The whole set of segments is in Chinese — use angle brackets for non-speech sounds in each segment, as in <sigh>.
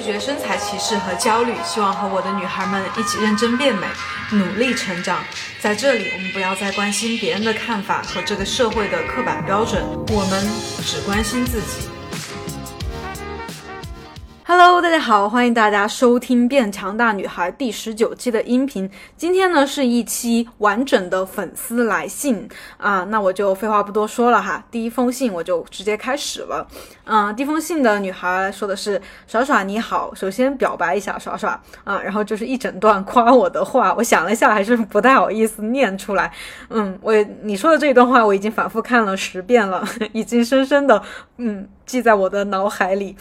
拒绝身材歧视和焦虑，希望和我的女孩们一起认真变美，努力成长。在这里，我们不要再关心别人的看法和这个社会的刻板标准，我们只关心自己。Hello，大家好，欢迎大家收听《变强大女孩》第十九期的音频。今天呢是一期完整的粉丝来信啊，那我就废话不多说了哈，第一封信我就直接开始了。嗯，第一封信的女孩说的是：“耍耍你好，首先表白一下耍耍啊，然后就是一整段夸我的话，我想了一下，还是不太好意思念出来。嗯，我你说的这一段话我已经反复看了十遍了，<laughs> 已经深深的嗯记在我的脑海里。”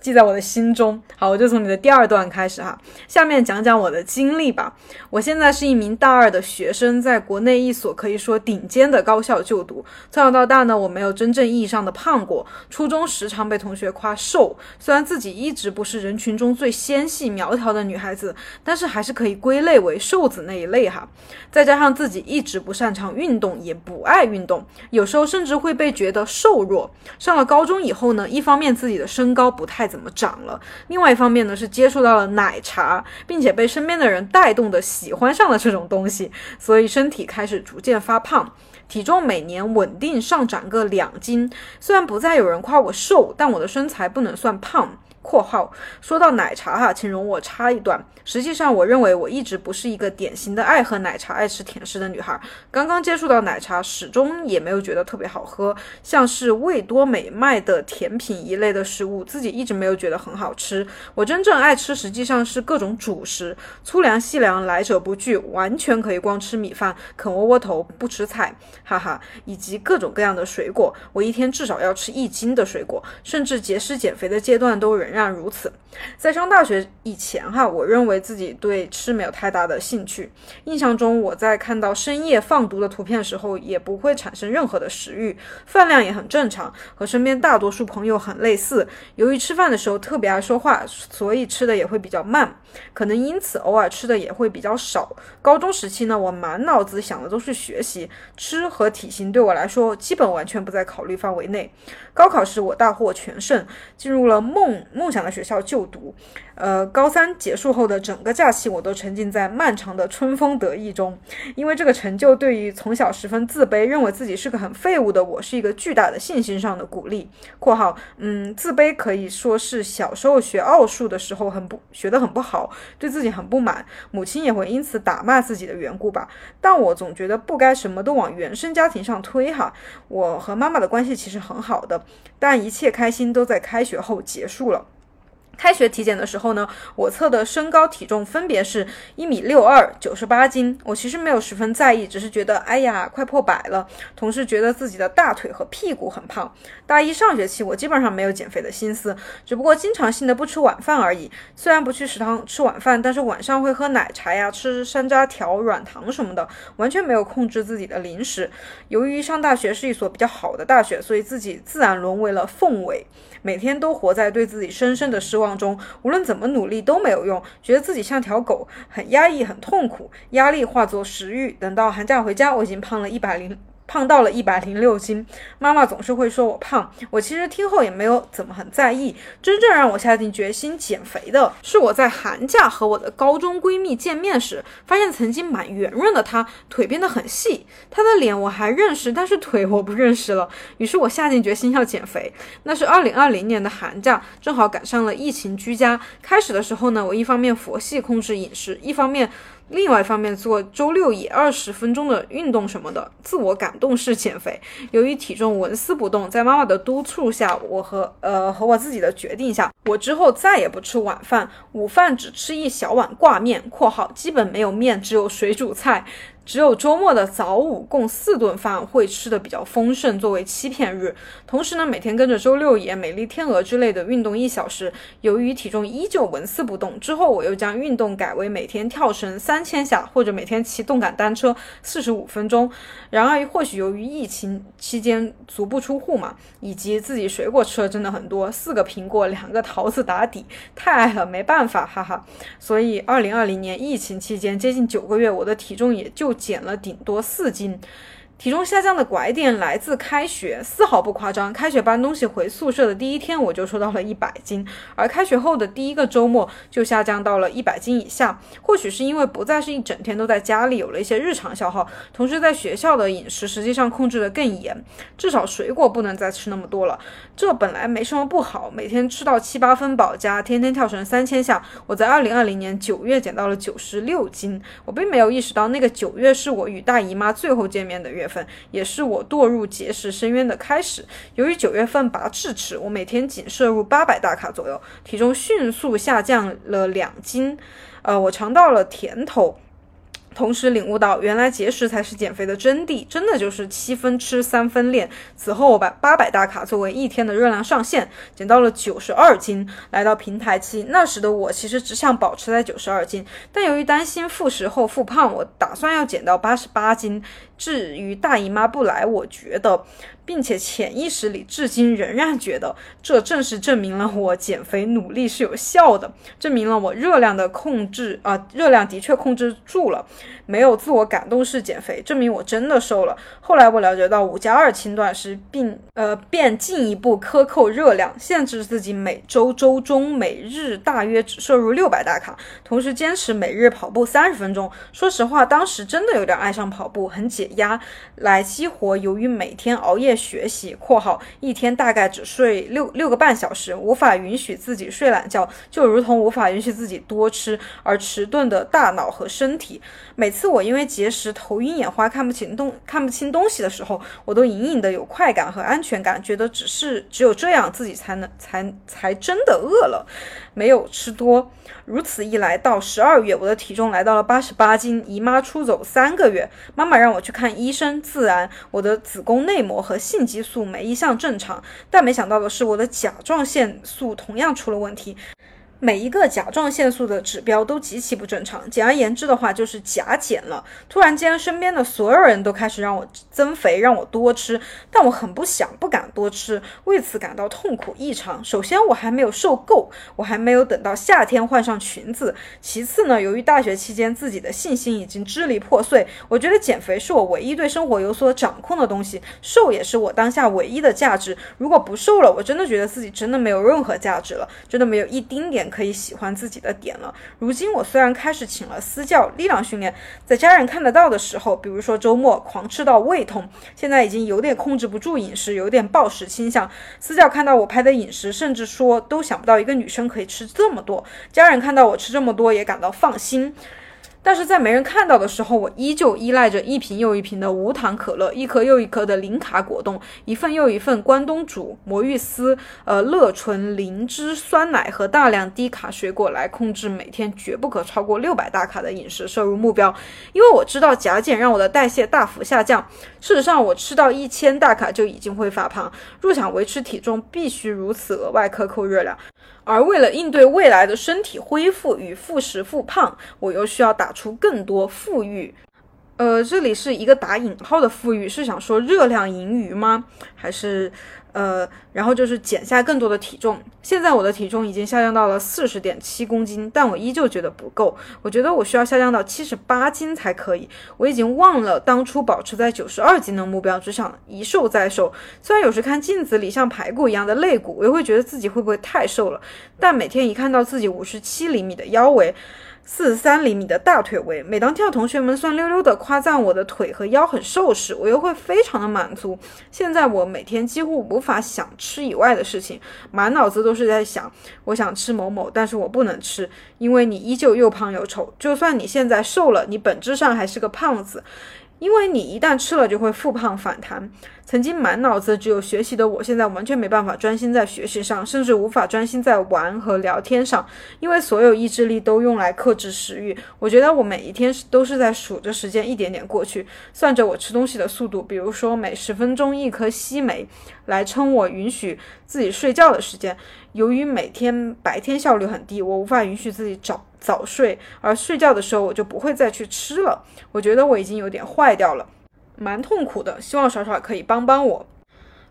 记在我的心中。好，我就从你的第二段开始哈。下面讲讲我的经历吧。我现在是一名大二的学生，在国内一所可以说顶尖的高校就读。从小到大呢，我没有真正意义上的胖过。初中时常被同学夸瘦，虽然自己一直不是人群中最纤细苗条的女孩子，但是还是可以归类为瘦子那一类哈。再加上自己一直不擅长运动，也不爱运动，有时候甚至会被觉得瘦弱。上了高中以后呢，一方面自己的身高不太。怎么长了？另外一方面呢，是接触到了奶茶，并且被身边的人带动的喜欢上了这种东西，所以身体开始逐渐发胖，体重每年稳定上涨个两斤。虽然不再有人夸我瘦，但我的身材不能算胖。括号说到奶茶哈，请容我插一段。实际上，我认为我一直不是一个典型的爱喝奶茶、爱吃甜食的女孩。刚刚接触到奶茶，始终也没有觉得特别好喝，像是味多美卖的甜品一类的食物，自己一直没有觉得很好吃。我真正爱吃，实际上是各种主食，粗粮细粮来者不拒，完全可以光吃米饭，啃窝窝头，不吃菜，哈哈，以及各种各样的水果，我一天至少要吃一斤的水果，甚至节食减肥的阶段都仍然。然如此，在上大学以前哈，我认为自己对吃没有太大的兴趣。印象中，我在看到深夜放毒的图片时候，也不会产生任何的食欲，饭量也很正常，和身边大多数朋友很类似。由于吃饭的时候特别爱说话，所以吃的也会比较慢，可能因此偶尔吃的也会比较少。高中时期呢，我满脑子想的都是学习，吃和体型对我来说基本完全不在考虑范围内。高考时我大获全胜，进入了梦梦。想的学校就读，呃，高三结束后的整个假期，我都沉浸在漫长的春风得意中，因为这个成就对于从小十分自卑、认为自己是个很废物的我，是一个巨大的信心上的鼓励。（括号）嗯，自卑可以说是小时候学奥数的时候很不学得很不好，对自己很不满，母亲也会因此打骂自己的缘故吧。但我总觉得不该什么都往原生家庭上推哈。我和妈妈的关系其实很好的，但一切开心都在开学后结束了。开学体检的时候呢，我测的身高体重分别是一米六二、九十八斤。我其实没有十分在意，只是觉得哎呀，快破百了。同时觉得自己的大腿和屁股很胖。大一上学期，我基本上没有减肥的心思，只不过经常性的不吃晚饭而已。虽然不去食堂吃晚饭，但是晚上会喝奶茶呀，吃山楂条、软糖什么的，完全没有控制自己的零食。由于上大学是一所比较好的大学，所以自己自然沦为了凤尾，每天都活在对自己深深的失望。中无论怎么努力都没有用，觉得自己像条狗，很压抑，很痛苦，压力化作食欲。等到寒假回家，我已经胖了一百零。胖到了一百零六斤，妈妈总是会说我胖，我其实听后也没有怎么很在意。真正让我下定决心减肥的是我在寒假和我的高中闺蜜见面时，发现曾经蛮圆润的她腿变得很细，她的脸我还认识，但是腿我不认识了。于是我下定决心要减肥。那是二零二零年的寒假，正好赶上了疫情居家。开始的时候呢，我一方面佛系控制饮食，一方面。另外一方面，做周六以二十分钟的运动什么的，自我感动式减肥。由于体重纹丝不动，在妈妈的督促下，我和呃和我自己的决定下，我之后再也不吃晚饭，午饭只吃一小碗挂面（括号基本没有面，只有水煮菜）。只有周末的早午共四顿饭会吃的比较丰盛，作为欺骗日。同时呢，每天跟着周六也、美丽天鹅之类的运动一小时。由于体重依旧纹丝不动，之后我又将运动改为每天跳绳三千下，或者每天骑动感单车四十五分钟。然而，或许由于疫情期间足不出户嘛，以及自己水果吃的真的很多，四个苹果、两个桃子打底，太爱了，没办法，哈哈。所以，二零二零年疫情期间接近九个月，我的体重也就。减了顶多四斤，体重下降的拐点来自开学，丝毫不夸张。开学搬东西回宿舍的第一天，我就瘦到了一百斤，而开学后的第一个周末就下降到了一百斤以下。或许是因为不再是一整天都在家里，有了一些日常消耗，同时在学校的饮食实际上控制的更严，至少水果不能再吃那么多了。这本来没什么不好，每天吃到七八分饱，加天天跳绳三千下，我在二零二零年九月减到了九十六斤。我并没有意识到那个九月是我与大姨妈最后见面的月。份也是我堕入节食深渊的开始。由于九月份拔智齿，我每天仅摄入八百大卡左右，体重迅速下降了两斤。呃，我尝到了甜头。同时领悟到，原来节食才是减肥的真谛，真的就是七分吃三分练。此后，我把八百大卡作为一天的热量上限，减到了九十二斤，来到平台期。那时的我其实只想保持在九十二斤，但由于担心复食后复胖，我打算要减到八十八斤。至于大姨妈不来，我觉得。并且潜意识里至今仍然觉得，这正是证明了我减肥努力是有效的，证明了我热量的控制啊，热量的确控制住了，没有自我感动式减肥，证明我真的瘦了。后来我了解到五加二轻断食，并呃便进一步克扣热量，限制自己每周周中每日大约只摄入六百大卡，同时坚持每日跑步三十分钟。说实话，当时真的有点爱上跑步，很解压，来激活。由于每天熬夜。学习（括号一天大概只睡六六个半小时，无法允许自己睡懒觉，就如同无法允许自己多吃而迟钝的大脑和身体）。每次我因为节食头晕眼花、看不清东看不清东西的时候，我都隐隐的有快感和安全感，觉得只是只有这样自己才能才才真的饿了，没有吃多。如此一来，到十二月，我的体重来到了八十八斤。姨妈出走三个月，妈妈让我去看医生，自然我的子宫内膜和性激素没一项正常，但没想到的是，我的甲状腺素同样出了问题。每一个甲状腺素的指标都极其不正常，简而言之的话就是甲减了。突然间，身边的所有人都开始让我增肥，让我多吃，但我很不想，不敢多吃，为此感到痛苦异常。首先，我还没有瘦够，我还没有等到夏天换上裙子。其次呢，由于大学期间自己的信心已经支离破碎，我觉得减肥是我唯一对生活有所掌控的东西，瘦也是我当下唯一的价值。如果不瘦了，我真的觉得自己真的没有任何价值了，真的没有一丁点。可以喜欢自己的点了。如今我虽然开始请了私教力量训练，在家人看得到的时候，比如说周末狂吃到胃痛，现在已经有点控制不住饮食，有点暴食倾向。私教看到我拍的饮食，甚至说都想不到一个女生可以吃这么多。家人看到我吃这么多，也感到放心。但是在没人看到的时候，我依旧依赖着一瓶又一瓶的无糖可乐，一颗又一颗的零卡果冻，一份又一份关东煮、魔芋丝、呃乐纯灵芝酸奶和大量低卡水果来控制每天绝不可超过六百大卡的饮食摄入目标。因为我知道甲减让我的代谢大幅下降，事实上我吃到一千大卡就已经会发胖。若想维持体重，必须如此额外克扣热量。而为了应对未来的身体恢复与复食复胖，我又需要打出更多富裕。呃，这里是一个打引号的富裕，是想说热量盈余吗？还是？呃，然后就是减下更多的体重。现在我的体重已经下降到了四十点七公斤，但我依旧觉得不够。我觉得我需要下降到七十八斤才可以。我已经忘了当初保持在九十二斤的目标，只想一瘦再瘦。虽然有时看镜子里像排骨一样的肋骨，我又会觉得自己会不会太瘦了。但每天一看到自己五十七厘米的腰围，四十三厘米的大腿围，每当听到同学们酸溜溜的夸赞我的腿和腰很瘦时，我又会非常的满足。现在我每天几乎无法想吃以外的事情，满脑子都是在想，我想吃某某，但是我不能吃，因为你依旧又胖又丑。就算你现在瘦了，你本质上还是个胖子。因为你一旦吃了就会复胖反弹。曾经满脑子只有学习的我，现在完全没办法专心在学习上，甚至无法专心在玩和聊天上，因为所有意志力都用来克制食欲。我觉得我每一天都是在数着时间一点点过去，算着我吃东西的速度，比如说每十分钟一颗西梅，来称我允许自己睡觉的时间。由于每天白天效率很低，我无法允许自己早早睡，而睡觉的时候我就不会再去吃了。我觉得我已经有点坏掉了。蛮痛苦的，希望耍耍可以帮帮我。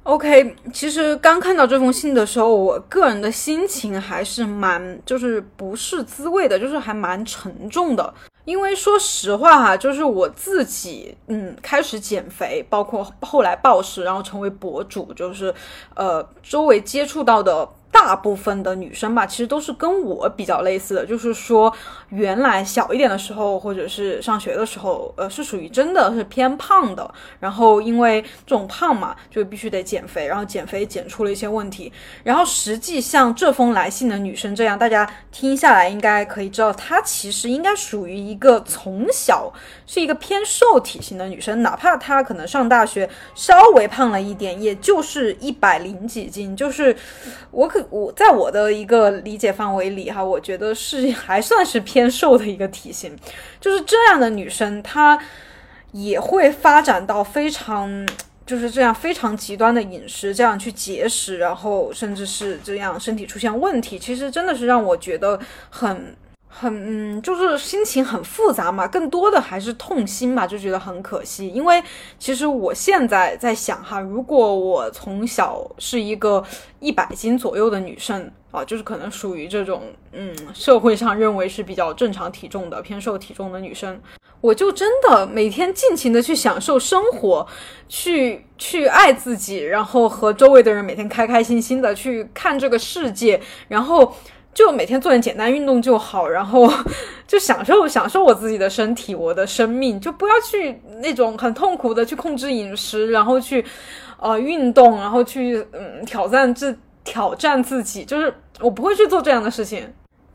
OK，其实刚看到这封信的时候，我个人的心情还是蛮就是不是滋味的，就是还蛮沉重的。因为说实话哈，就是我自己嗯开始减肥，包括后来暴食，然后成为博主，就是呃周围接触到的。大部分的女生吧，其实都是跟我比较类似的，就是说，原来小一点的时候，或者是上学的时候，呃，是属于真的是偏胖的。然后因为这种胖嘛，就必须得减肥，然后减肥减出了一些问题。然后实际像这封来信的女生这样，大家听下来应该可以知道，她其实应该属于一个从小是一个偏瘦体型的女生，哪怕她可能上大学稍微胖了一点，也就是一百零几斤，就是我可。我在我的一个理解范围里哈，我觉得是 <laughs> 还算是偏瘦的一个体型，就是这样的女生，她也会发展到非常就是这样非常极端的饮食，这样去节食，然后甚至是这样身体出现问题，其实真的是让我觉得很。很嗯，就是心情很复杂嘛，更多的还是痛心吧，就觉得很可惜。因为其实我现在在想哈，如果我从小是一个一百斤左右的女生啊，就是可能属于这种嗯社会上认为是比较正常体重的偏瘦体重的女生，我就真的每天尽情的去享受生活，去去爱自己，然后和周围的人每天开开心心的去看这个世界，然后。就每天做点简单运动就好，然后 <laughs> 就享受享受我自己的身体，我的生命，就不要去那种很痛苦的去控制饮食，然后去呃运动，然后去嗯挑战自挑战自己，就是我不会去做这样的事情。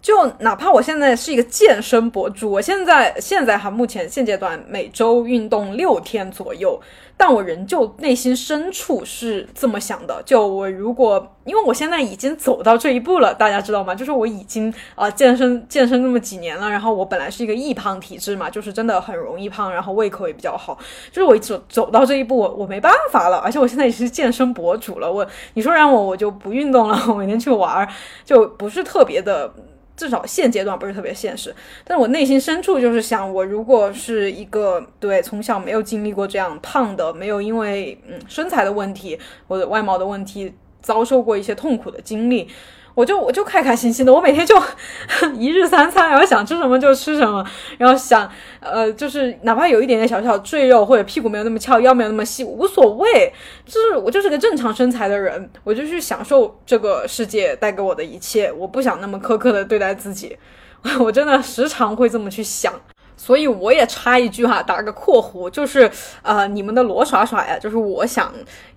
就哪怕我现在是一个健身博主，我现在现在哈，目前现阶段每周运动六天左右，但我仍旧内心深处是这么想的。就我如果，因为我现在已经走到这一步了，大家知道吗？就是我已经啊健身健身这么几年了，然后我本来是一个易胖体质嘛，就是真的很容易胖，然后胃口也比较好。就是我走走到这一步，我我没办法了，而且我现在也是健身博主了，我你说让我我就不运动了，<laughs> 我每天去玩，就不是特别的。至少现阶段不是特别现实，但是我内心深处就是想，我如果是一个对从小没有经历过这样胖的，没有因为嗯身材的问题或者外貌的问题遭受过一些痛苦的经历。我就我就开开心心的，我每天就 <laughs> 一日三餐，然后想吃什么就吃什么，然后想呃，就是哪怕有一点点小小赘肉或者屁股没有那么翘，腰没有那么细，无所谓，就是我就是个正常身材的人，我就去享受这个世界带给我的一切，我不想那么苛刻的对待自己，<laughs> 我真的时常会这么去想，所以我也插一句哈，打个括弧，就是呃，你们的罗耍耍呀，就是我想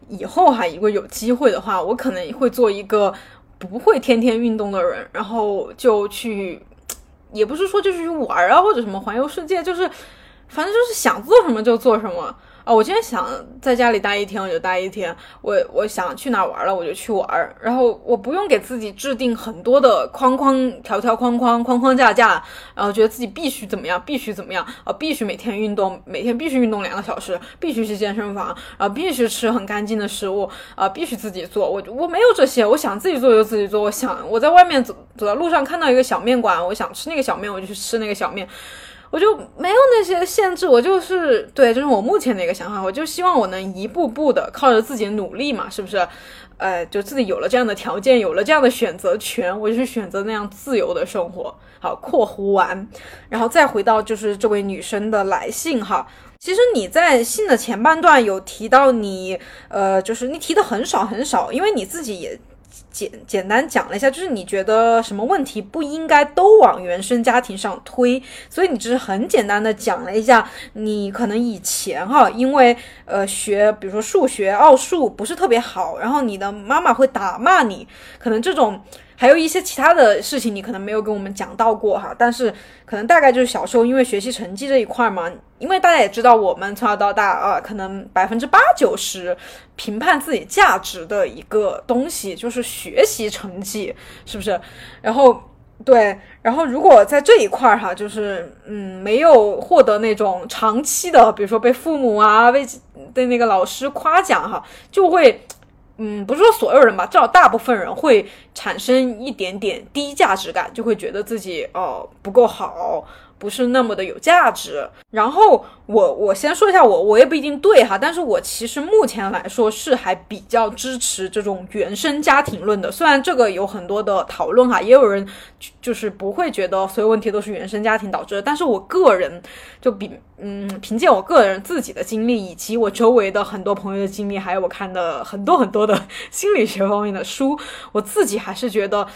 以后哈，如果有机会的话，我可能会做一个。不会天天运动的人，然后就去，也不是说就是去玩啊，或者什么环游世界，就是，反正就是想做什么就做什么。啊，我今天想在家里待一天，我就待一天。我我想去哪玩了，我就去玩。然后我不用给自己制定很多的框框、条条框框、框框架架，然后觉得自己必须怎么样，必须怎么样啊，必须每天运动，每天必须运动两个小时，必须去健身房，啊必须吃很干净的食物啊，必须自己做。我我没有这些，我想自己做就自己做。我想我在外面走走在路上看到一个小面馆，我想吃那个小面，我就去吃那个小面。我就没有那些限制，我就是对，这是我目前的一个想法。我就希望我能一步步的靠着自己的努力嘛，是不是？呃，就自己有了这样的条件，有了这样的选择权，我就去选择那样自由的生活。好，括弧完，然后再回到就是这位女生的来信哈。其实你在信的前半段有提到你，呃，就是你提的很少很少，因为你自己也。简简单讲了一下，就是你觉得什么问题不应该都往原生家庭上推，所以你只是很简单的讲了一下，你可能以前哈，因为呃学，比如说数学、奥数不是特别好，然后你的妈妈会打骂你，可能这种。还有一些其他的事情，你可能没有跟我们讲到过哈，但是可能大概就是小时候因为学习成绩这一块嘛，因为大家也知道我们从小到大啊，可能百分之八九十评判自己价值的一个东西就是学习成绩，是不是？然后对，然后如果在这一块哈，就是嗯没有获得那种长期的，比如说被父母啊、被被那个老师夸奖哈，就会。嗯，不是说所有人吧，至少大部分人会产生一点点低价值感，就会觉得自己哦不够好，不是那么的有价值。然后我我先说一下我我也不一定对哈，但是我其实目前来说是还比较支持这种原生家庭论的。虽然这个有很多的讨论哈，也有人就是不会觉得所有问题都是原生家庭导致的。但是我个人就比嗯，凭借我个人自己的经历，以及我周围的很多朋友的经历，还有我看的很多很多的心理学方面的书，我自己还是觉得。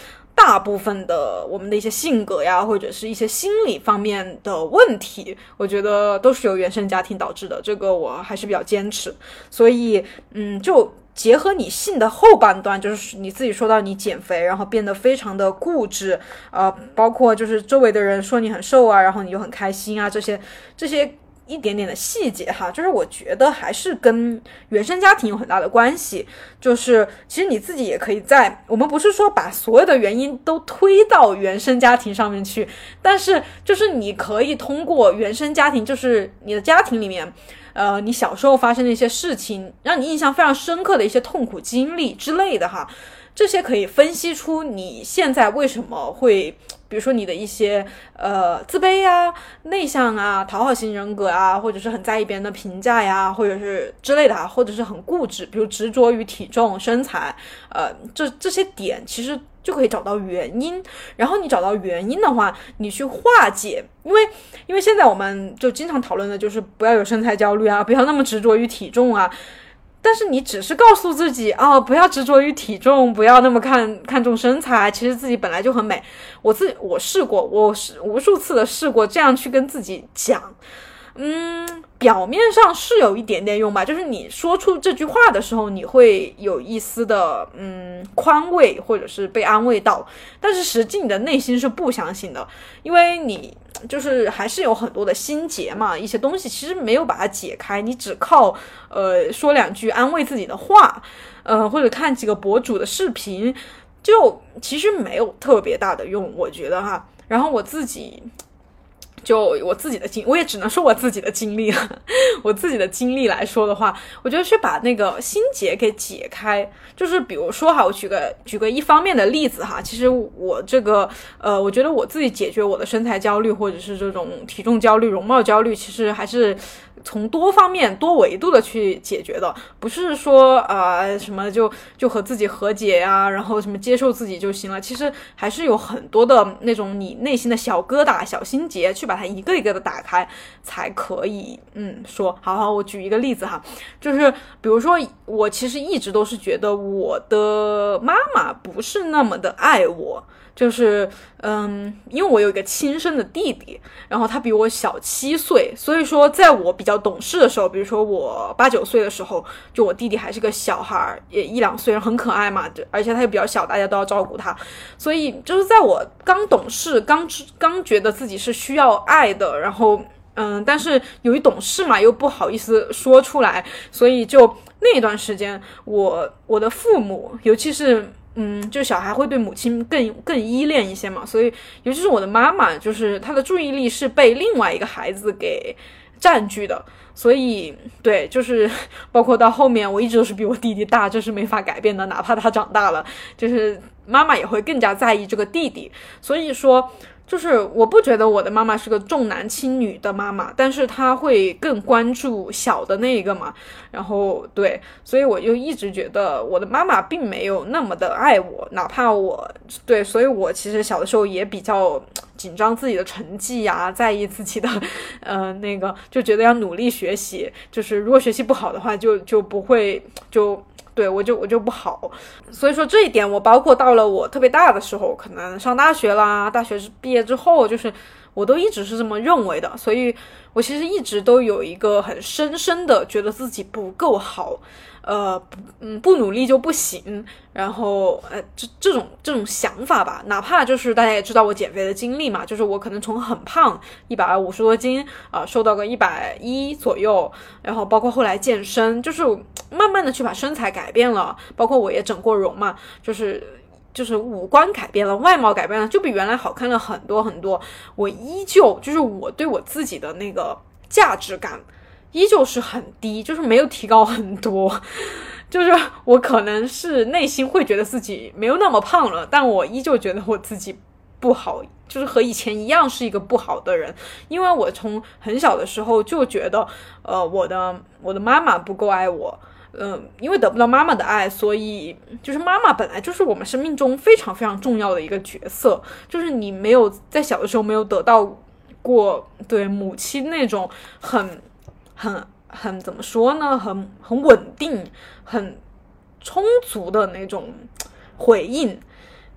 大部分的我们的一些性格呀，或者是一些心理方面的问题，我觉得都是由原生家庭导致的。这个我还是比较坚持。所以，嗯，就结合你性的后半段，就是你自己说到你减肥，然后变得非常的固执，呃，包括就是周围的人说你很瘦啊，然后你就很开心啊，这些这些。一点点的细节哈，就是我觉得还是跟原生家庭有很大的关系。就是其实你自己也可以在，我们不是说把所有的原因都推到原生家庭上面去，但是就是你可以通过原生家庭，就是你的家庭里面，呃，你小时候发生的一些事情，让你印象非常深刻的一些痛苦经历之类的哈，这些可以分析出你现在为什么会。比如说你的一些呃自卑呀、内向啊、讨好型人格啊，或者是很在意别人的评价呀，或者是之类的啊，或者是很固执，比如执着于体重、身材，呃，这这些点其实就可以找到原因。然后你找到原因的话，你去化解，因为因为现在我们就经常讨论的就是不要有身材焦虑啊，不要那么执着于体重啊。但是你只是告诉自己啊，不要执着于体重，不要那么看看重身材。其实自己本来就很美。我自我试过，我是无数次的试过这样去跟自己讲。嗯，表面上是有一点点用吧，就是你说出这句话的时候，你会有一丝的嗯宽慰，或者是被安慰到。但是实际你的内心是不相信的，因为你就是还是有很多的心结嘛，一些东西其实没有把它解开，你只靠呃说两句安慰自己的话，呃或者看几个博主的视频，就其实没有特别大的用，我觉得哈。然后我自己。就我自己的经，我也只能说我自己的经历了。<laughs> 我自己的经历来说的话，我觉得去把那个心结给解开，就是比如说哈，我举个举个一方面的例子哈，其实我这个呃，我觉得我自己解决我的身材焦虑或者是这种体重焦虑、容貌焦虑，其实还是。从多方面、多维度的去解决的，不是说啊什么就就和自己和解呀，然后什么接受自己就行了。其实还是有很多的那种你内心的小疙瘩、小心结，去把它一个一个的打开，才可以嗯说。好好，我举一个例子哈，就是比如说我其实一直都是觉得我的妈妈不是那么的爱我。就是，嗯，因为我有一个亲生的弟弟，然后他比我小七岁，所以说在我比较懂事的时候，比如说我八九岁的时候，就我弟弟还是个小孩儿，也一两岁，很可爱嘛，而且他又比较小，大家都要照顾他，所以就是在我刚懂事、刚刚觉得自己是需要爱的，然后，嗯，但是由于懂事嘛，又不好意思说出来，所以就那段时间，我我的父母，尤其是。嗯，就小孩会对母亲更更依恋一些嘛，所以尤其是我的妈妈，就是她的注意力是被另外一个孩子给占据的，所以对，就是 <laughs> 包括到后面，我一直都是比我弟弟大，这是没法改变的，哪怕他长大了，就是妈妈也会更加在意这个弟弟，所以说。就是我不觉得我的妈妈是个重男轻女的妈妈，但是她会更关注小的那一个嘛。然后对，所以我就一直觉得我的妈妈并没有那么的爱我，哪怕我对，所以我其实小的时候也比较紧张自己的成绩呀，在意自己的，呃，那个就觉得要努力学习，就是如果学习不好的话，就就不会就。对我就我就不好，所以说这一点我包括到了我特别大的时候，可能上大学啦，大学毕业之后，就是我都一直是这么认为的，所以我其实一直都有一个很深深的觉得自己不够好。呃，嗯，不努力就不行。然后，呃，这这种这种想法吧，哪怕就是大家也知道我减肥的经历嘛，就是我可能从很胖，一百五十多斤啊，瘦到个一百一左右，然后包括后来健身，就是慢慢的去把身材改变了，包括我也整过容嘛，就是就是五官改变了，外貌改变了，就比原来好看了很多很多。我依旧就是我对我自己的那个价值感。依旧是很低，就是没有提高很多，<laughs> 就是我可能是内心会觉得自己没有那么胖了，但我依旧觉得我自己不好，就是和以前一样是一个不好的人。因为我从很小的时候就觉得，呃，我的我的妈妈不够爱我。嗯，因为得不到妈妈的爱，所以就是妈妈本来就是我们生命中非常非常重要的一个角色。就是你没有在小的时候没有得到过对母亲那种很很很怎么说呢，很很稳定、很充足的那种回应，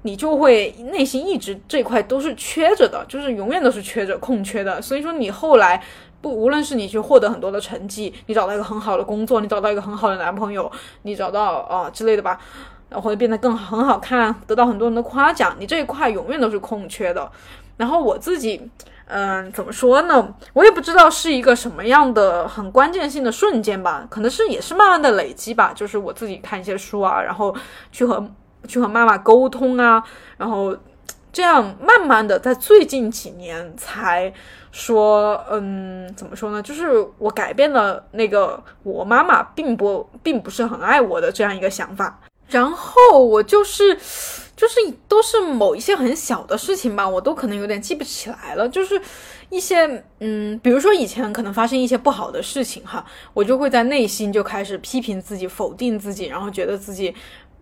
你就会内心一直这块都是缺着的，就是永远都是缺着空缺的。所以说你后来。不，无论是你去获得很多的成绩，你找到一个很好的工作，你找到一个很好的男朋友，你找到啊之类的吧，然后会变得更很好看，得到很多人的夸奖，你这一块永远都是空缺的。然后我自己，嗯，怎么说呢？我也不知道是一个什么样的很关键性的瞬间吧，可能是也是慢慢的累积吧。就是我自己看一些书啊，然后去和去和妈妈沟通啊，然后这样慢慢的在最近几年才。说，嗯，怎么说呢？就是我改变了那个我妈妈并不并不是很爱我的这样一个想法，然后我就是，就是都是某一些很小的事情吧，我都可能有点记不起来了，就是一些，嗯，比如说以前可能发生一些不好的事情哈，我就会在内心就开始批评自己、否定自己，然后觉得自己。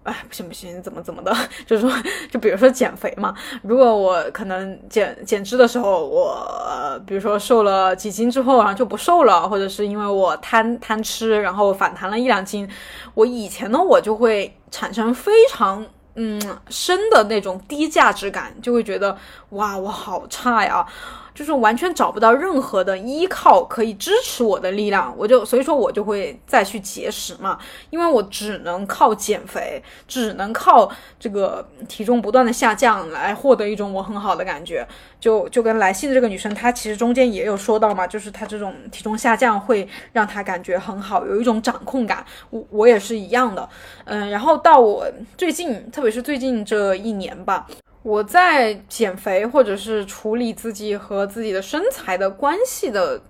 哎，不行不行，怎么怎么的？就是说，就比如说减肥嘛，如果我可能减减脂的时候，我比如说瘦了几斤之后，然后就不瘦了，或者是因为我贪贪吃，然后反弹了一两斤，我以前呢，我就会产生非常嗯深的那种低价值感，就会觉得哇，我好差呀。就是完全找不到任何的依靠可以支持我的力量，我就所以说我就会再去节食嘛，因为我只能靠减肥，只能靠这个体重不断的下降来获得一种我很好的感觉。就就跟来信的这个女生，她其实中间也有说到嘛，就是她这种体重下降会让她感觉很好，有一种掌控感。我我也是一样的，嗯，然后到我最近，特别是最近这一年吧。我在减肥，或者是处理自己和自己的身材的关系的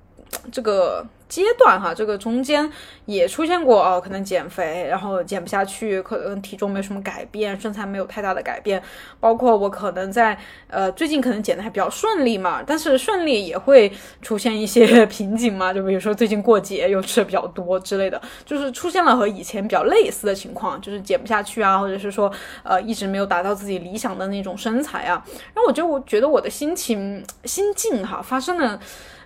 这个。阶段哈，这个中间也出现过哦，可能减肥，然后减不下去，可能体重没什么改变，身材没有太大的改变。包括我可能在呃最近可能减的还比较顺利嘛，但是顺利也会出现一些 <laughs> 瓶颈嘛，就比如说最近过节又吃的比较多之类的，就是出现了和以前比较类似的情况，就是减不下去啊，或者是说呃一直没有达到自己理想的那种身材啊。然后我就我觉得我的心情心境哈发生了。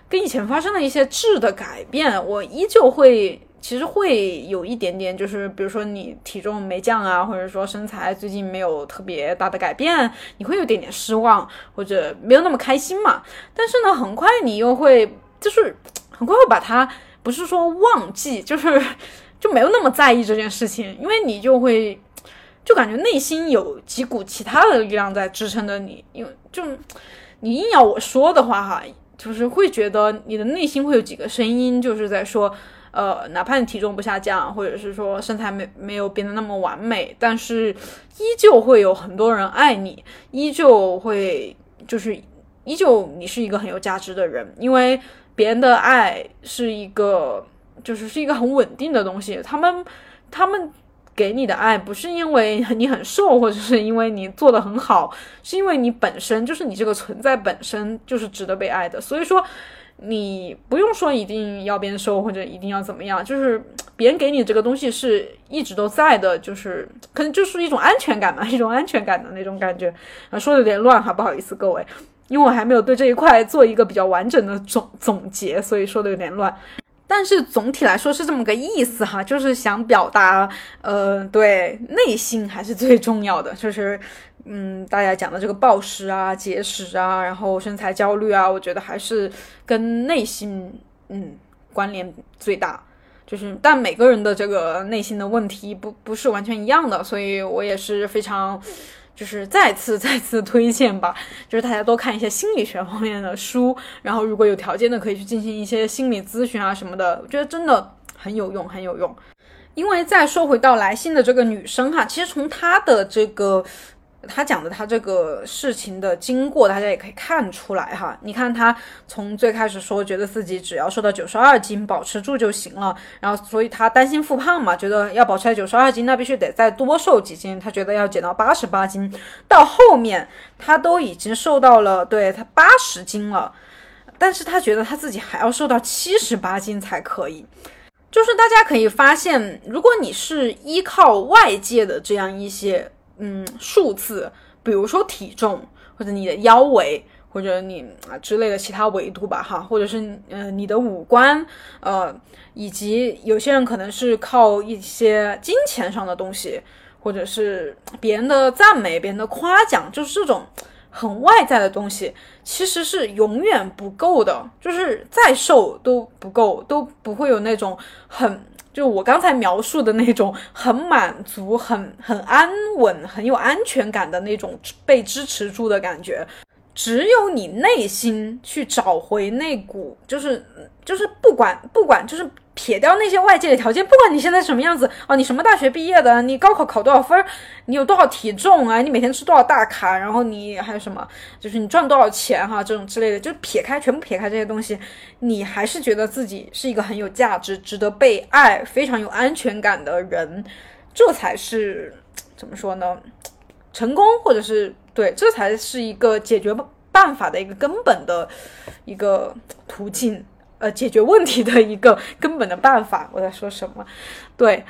跟以前发生了一些质的改变，我依旧会，其实会有一点点，就是比如说你体重没降啊，或者说身材最近没有特别大的改变，你会有点点失望，或者没有那么开心嘛。但是呢，很快你又会，就是很快会把它，不是说忘记，就是 <laughs> 就没有那么在意这件事情，因为你就会，就感觉内心有几股其他的力量在支撑着你，因为就你硬要我说的话哈。就是会觉得你的内心会有几个声音，就是在说，呃，哪怕你体重不下降，或者是说身材没没有变得那么完美，但是依旧会有很多人爱你，依旧会就是依旧你是一个很有价值的人，因为别人的爱是一个就是是一个很稳定的东西，他们他们。给你的爱不是因为你很瘦，或者是因为你做的很好，是因为你本身就是你这个存在本身就是值得被爱的。所以说，你不用说一定要变瘦或者一定要怎么样，就是别人给你这个东西是一直都在的，就是可能就是一种安全感嘛，<laughs> 一种安全感的那种感觉。啊，说的有点乱哈，不好意思各位，因为我还没有对这一块做一个比较完整的总总结，所以说的有点乱。但是总体来说是这么个意思哈，就是想表达，呃，对内心还是最重要的，<laughs> 就是，嗯，大家讲的这个暴食啊、节食啊，然后身材焦虑啊，我觉得还是跟内心，嗯，关联最大。就是，但每个人的这个内心的问题不不是完全一样的，所以我也是非常。就是再次 <laughs> 再次推荐吧，就是大家多看一些心理学方面的书，然后如果有条件的，可以去进行一些心理咨询啊什么的，我觉得真的很有用，很有用。因为再说回到来信的这个女生哈，其实从她的这个他讲的他这个事情的经过，大家也可以看出来哈。你看他从最开始说觉得自己只要瘦到九十二斤保持住就行了，然后所以他担心复胖嘛，觉得要保持在九十二斤，那必须得再多瘦几斤。他觉得要减到八十八斤，到后面他都已经瘦到了对他八十斤了，但是他觉得他自己还要瘦到七十八斤才可以。就是大家可以发现，如果你是依靠外界的这样一些。嗯，数字，比如说体重，或者你的腰围，或者你啊之类的其他维度吧，哈，或者是呃你的五官，呃，以及有些人可能是靠一些金钱上的东西，或者是别人的赞美、别人的夸奖，就是这种很外在的东西，其实是永远不够的，就是再瘦都不够，都不会有那种很。就我刚才描述的那种很满足、很很安稳、很有安全感的那种被支持住的感觉，只有你内心去找回那股，就是就是不管不管就是。撇掉那些外界的条件，不管你现在什么样子啊，你什么大学毕业的，你高考考多少分，你有多少体重啊，你每天吃多少大卡，然后你还有什么，就是你赚多少钱哈，这种之类的，就撇开全部撇开这些东西，你还是觉得自己是一个很有价值、值得被爱、非常有安全感的人，这才是怎么说呢？成功，或者是对，这才是一个解决办法的一个根本的一个途径。呃，解决问题的一个根本的办法，我在说什么？对，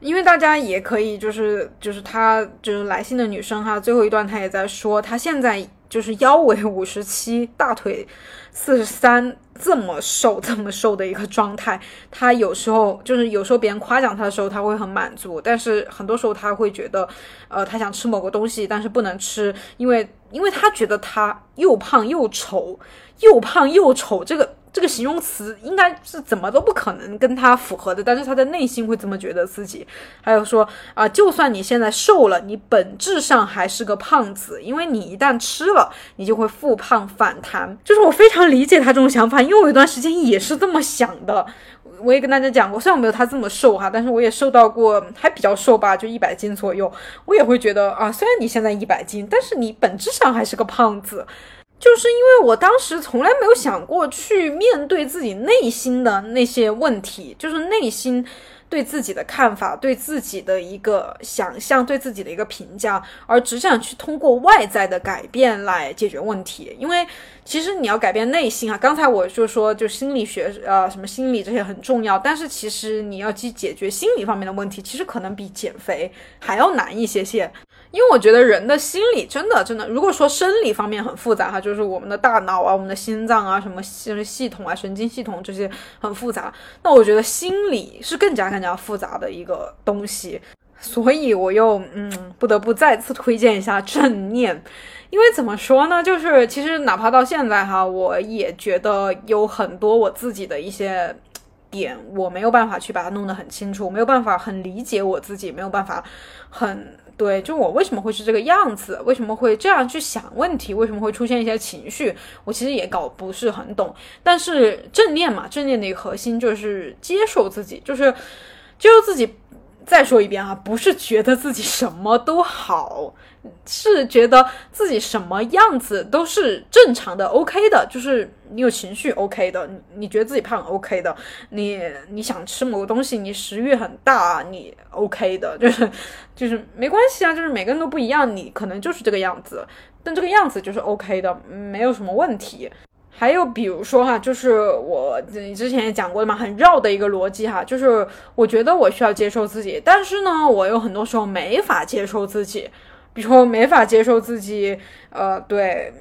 因为大家也可以，就是就是她就是来信的女生哈，最后一段她也在说，她现在就是腰围五十七，大腿四十三，这么瘦这么瘦的一个状态，她有时候就是有时候别人夸奖她的时候，她会很满足，但是很多时候她会觉得，呃，她想吃某个东西，但是不能吃，因为因为她觉得她又胖又丑，又胖又丑，这个。这个形容词应该是怎么都不可能跟他符合的，但是他的内心会这么觉得自己。还有说啊，就算你现在瘦了，你本质上还是个胖子，因为你一旦吃了，你就会复胖反弹。就是我非常理解他这种想法，因为我有一段时间也是这么想的。我也跟大家讲过，虽然我没有他这么瘦哈，但是我也瘦到过，还比较瘦吧，就一百斤左右。我也会觉得啊，虽然你现在一百斤，但是你本质上还是个胖子。就是因为我当时从来没有想过去面对自己内心的那些问题，就是内心对自己的看法、对自己的一个想象、对自己的一个评价，而只想去通过外在的改变来解决问题。因为其实你要改变内心啊，刚才我就说，就心理学呃什么心理这些很重要，但是其实你要去解决心理方面的问题，其实可能比减肥还要难一些些。因为我觉得人的心理真的真的，如果说生理方面很复杂哈，就是我们的大脑啊、我们的心脏啊、什么系系统啊、神经系统这些很复杂，那我觉得心理是更加更加复杂的一个东西。所以我又嗯，不得不再次推荐一下正念，因为怎么说呢，就是其实哪怕到现在哈，我也觉得有很多我自己的一些点，我没有办法去把它弄得很清楚，没有办法很理解我自己，没有办法很。对，就我为什么会是这个样子？为什么会这样去想问题？为什么会出现一些情绪？我其实也搞不是很懂。但是正念嘛，正念的一个核心就是接受自己，就是接受自己。再说一遍啊，不是觉得自己什么都好，是觉得自己什么样子都是正常的，OK 的。就是你有情绪，OK 的；你你觉得自己胖，OK 的；你你想吃某个东西，你食欲很大，你 OK 的。就是就是没关系啊，就是每个人都不一样，你可能就是这个样子，但这个样子就是 OK 的，没有什么问题。还有比如说哈，就是我你之前也讲过的嘛，很绕的一个逻辑哈，就是我觉得我需要接受自己，但是呢，我有很多时候没法接受自己，比如说没法接受自己，呃，对，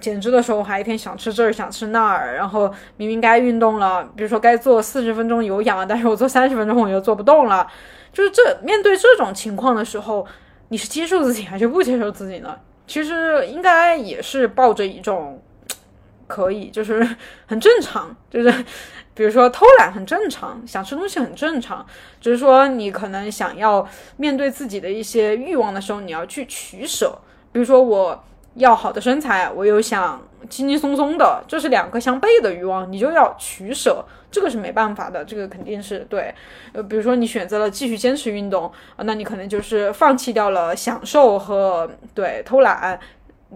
减脂的时候还一天想吃这儿想吃那儿，然后明明该运动了，比如说该做四十分钟有氧，但是我做三十分钟我又做不动了，就是这面对这种情况的时候，你是接受自己还是不接受自己呢？其实应该也是抱着一种。可以，就是 <laughs> 很正常，就是比如说偷懒很正常，想吃东西很正常，只是说你可能想要面对自己的一些欲望的时候，你要去取舍。比如说我要好的身材，我又想轻轻松松的，这是两个相悖的欲望，你就要取舍，这个是没办法的，这个肯定是对。呃，比如说你选择了继续坚持运动，那你可能就是放弃掉了享受和对偷懒。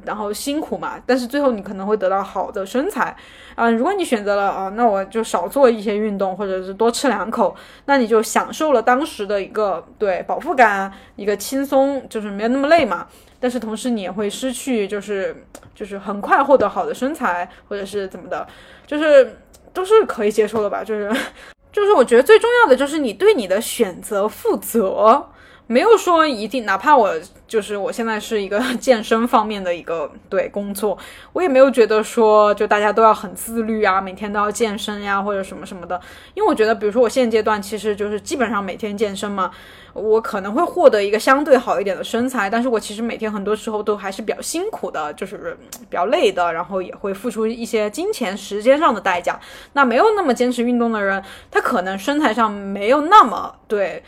然后辛苦嘛，但是最后你可能会得到好的身材，啊，如果你选择了啊，那我就少做一些运动，或者是多吃两口，那你就享受了当时的一个对饱腹感，一个轻松，就是没有那么累嘛。但是同时你也会失去，就是就是很快获得好的身材，或者是怎么的，就是都是可以接受的吧。就是 <laughs> 就是我觉得最重要的就是你对你的选择负责。没有说一定，哪怕我就是我现在是一个 <laughs> 健身方面的一个对工作，我也没有觉得说就大家都要很自律啊，每天都要健身呀或者什么什么的。因为我觉得，比如说我现阶段其实就是基本上每天健身嘛，我可能会获得一个相对好一点的身材，但是我其实每天很多时候都还是比较辛苦的，就是比较累的，然后也会付出一些金钱、时间上的代价。那没有那么坚持运动的人，他可能身材上没有那么对。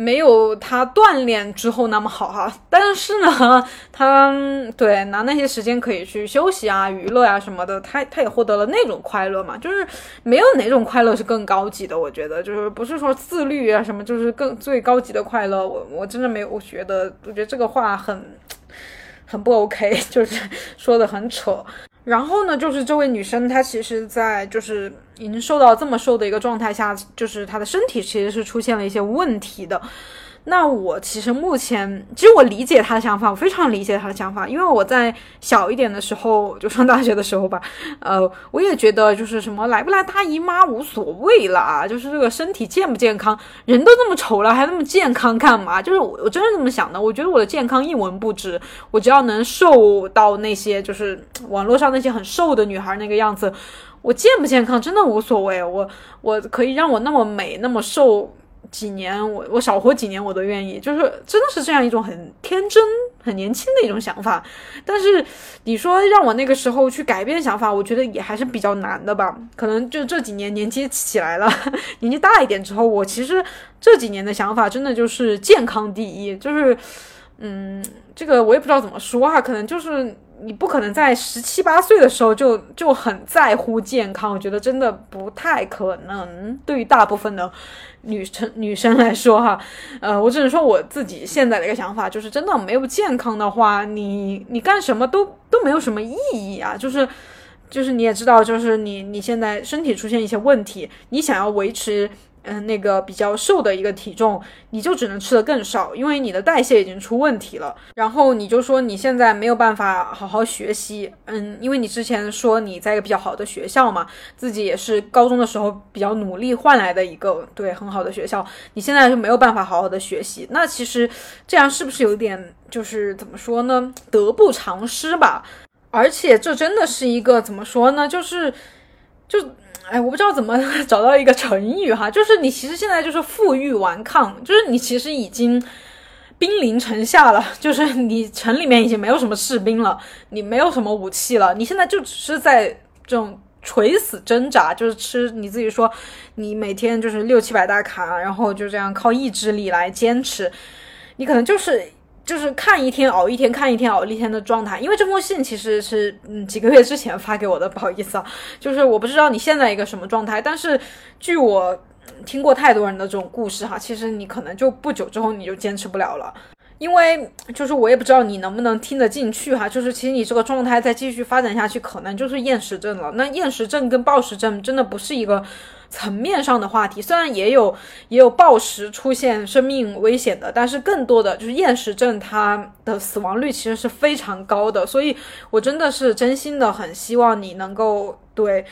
没有他锻炼之后那么好哈，但是呢，<laughs> 他对拿那些时间可以去休息啊、娱乐啊什么的，他他也获得了那种快乐嘛，就是没有哪种快乐是更高级的，我觉得就是不是说自律啊什么，就是更最高级的快乐，我我真的没有，我觉得我觉得这个话很很不 OK，<laughs> 就是说的很扯。然后呢，就是这位女生，她其实，在就是已经瘦到这么瘦的一个状态下，就是她的身体其实是出现了一些问题的。那我其实目前，其实我理解他的想法，我非常理解他的想法，因为我在小一点的时候，就上大学的时候吧，呃，我也觉得就是什么来不来大姨妈无所谓啦，就是这个身体健不健康，人都那么丑了，还那么健康干嘛？就是我我真是这么想的，我觉得我的健康一文不值，我只要能瘦到那些就是网络上那些很瘦的女孩那个样子，我健不健康真的无所谓，我我可以让我那么美那么瘦。几年，我我少活几年我都愿意，就是真的是这样一种很天真、很年轻的一种想法。但是你说让我那个时候去改变想法，我觉得也还是比较难的吧。可能就这几年年纪起来了，<laughs> 年纪大一点之后，我其实这几年的想法真的就是健康第一，就是嗯，这个我也不知道怎么说哈，可能就是你不可能在十七八岁的时候就就很在乎健康，我觉得真的不太可能。对于大部分的。女生女生来说哈，呃，我只能说我自己现在的一个想法，就是真的没有健康的话，你你干什么都都没有什么意义啊，就是就是你也知道，就是你你现在身体出现一些问题，你想要维持。嗯，那个比较瘦的一个体重，你就只能吃的更少，因为你的代谢已经出问题了。然后你就说你现在没有办法好好学习，嗯，因为你之前说你在一个比较好的学校嘛，自己也是高中的时候比较努力换来的一个对很好的学校，你现在就没有办法好好的学习。那其实这样是不是有点就是怎么说呢？得不偿失吧。而且这真的是一个怎么说呢？就是就。哎，我不知道怎么 <laughs> 找到一个成语哈，就是你其实现在就是负隅顽抗，就是你其实已经兵临城下了，就是你城里面已经没有什么士兵了，你没有什么武器了，你现在就只是在这种垂死挣扎，就是吃你自己说，你每天就是六七百大卡，然后就这样靠意志力来坚持，你可能就是。就是看一天熬一天，看一天熬一天的状态。因为这封信其实是嗯几个月之前发给我的，不好意思啊。就是我不知道你现在一个什么状态，但是据我听过太多人的这种故事哈，其实你可能就不久之后你就坚持不了了。因为就是我也不知道你能不能听得进去哈。就是其实你这个状态再继续发展下去，可能就是厌食症了。那厌食症跟暴食症真的不是一个。层面上的话题，虽然也有也有暴食出现生命危险的，但是更多的就是厌食症，它的死亡率其实是非常高的。所以我真的是真心的很希望你能够对，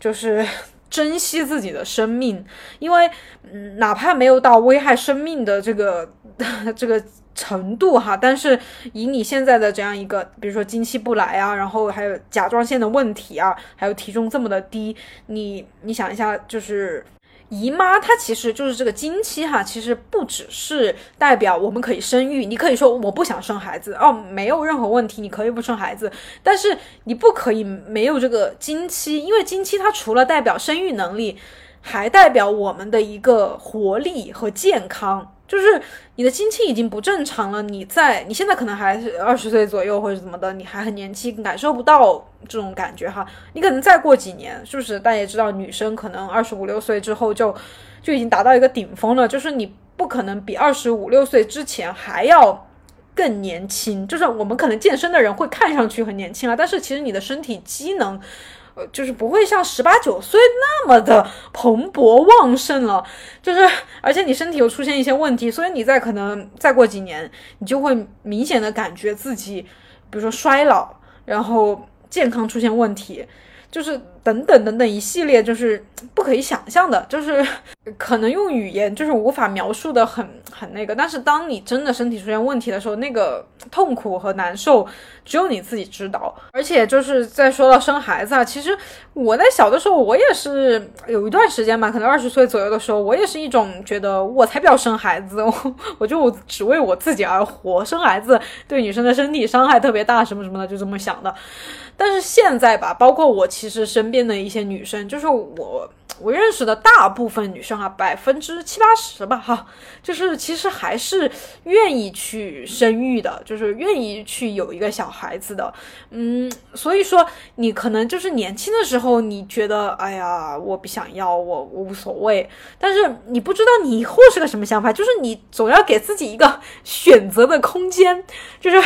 就是珍惜自己的生命，因为嗯，哪怕没有到危害生命的这个 <laughs> 这个。程度哈，但是以你现在的这样一个，比如说经期不来啊，然后还有甲状腺的问题啊，还有体重这么的低，你你想一下，就是姨妈它其实就是这个经期哈，其实不只是代表我们可以生育，你可以说我不想生孩子哦，没有任何问题，你可以不生孩子，但是你不可以没有这个经期，因为经期它除了代表生育能力，还代表我们的一个活力和健康。就是你的经期已经不正常了，你在你现在可能还是二十岁左右或者怎么的，你还很年轻，感受不到这种感觉哈。你可能再过几年，是不是？大家也知道，女生可能二十五六岁之后就就已经达到一个顶峰了，就是你不可能比二十五六岁之前还要更年轻。就是我们可能健身的人会看上去很年轻啊，但是其实你的身体机能。呃，就是不会像十八九岁那么的蓬勃旺盛了，就是而且你身体又出现一些问题，所以你在可能再过几年，你就会明显的感觉自己，比如说衰老，然后健康出现问题，就是等等等等一系列就是不可以想象的，就是 <laughs> 可能用语言就是无法描述的很很那个，但是当你真的身体出现问题的时候，那个痛苦和难受。只有你自己知道，而且就是在说到生孩子啊，其实我在小的时候，我也是有一段时间吧，可能二十岁左右的时候，我也是一种觉得我才不要生孩子，我 <laughs> 我就只为我自己而活，生孩子对女生的身体伤害特别大，什么什么的，就这么想的。但是现在吧，包括我其实身边的一些女生，就是我。我认识的大部分女生啊，百分之七八十吧，哈，就是其实还是愿意去生育的，就是愿意去有一个小孩子的，嗯，所以说你可能就是年轻的时候，你觉得哎呀，我不想要，我我无所谓，但是你不知道你以后是个什么想法，就是你总要给自己一个 <laughs> 选择的空间，就是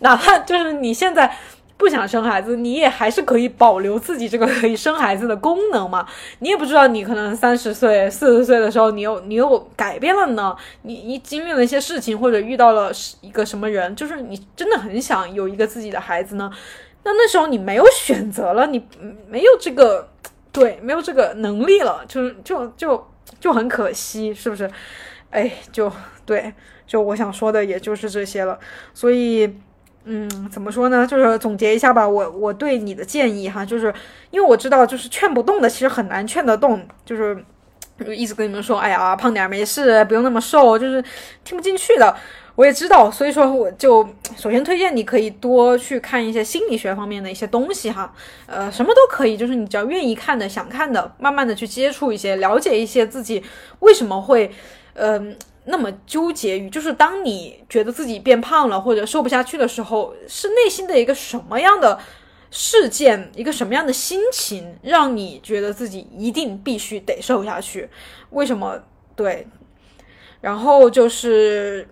哪怕就是你现在。不想生孩子，你也还是可以保留自己这个可以生孩子的功能嘛？你也不知道，你可能三十岁、四十岁的时候，你又你又改变了呢？你你经历了一些事情，或者遇到了一个什么人，就是你真的很想有一个自己的孩子呢？那那时候你没有选择了，你没有这个对，没有这个能力了，就就就就很可惜，是不是？哎，就对，就我想说的也就是这些了，所以。嗯，怎么说呢？就是总结一下吧，我我对你的建议哈，就是因为我知道，就是劝不动的，其实很难劝得动，就是一直跟你们说，哎呀，胖点没事，不用那么瘦，就是听不进去的。我也知道，所以说我就首先推荐你可以多去看一些心理学方面的一些东西哈，呃，什么都可以，就是你只要愿意看的、想看的，慢慢的去接触一些，了解一些自己为什么会，嗯。那么纠结于，就是当你觉得自己变胖了或者瘦不下去的时候，是内心的一个什么样的事件，一个什么样的心情，让你觉得自己一定必须得瘦下去？为什么？对，然后就是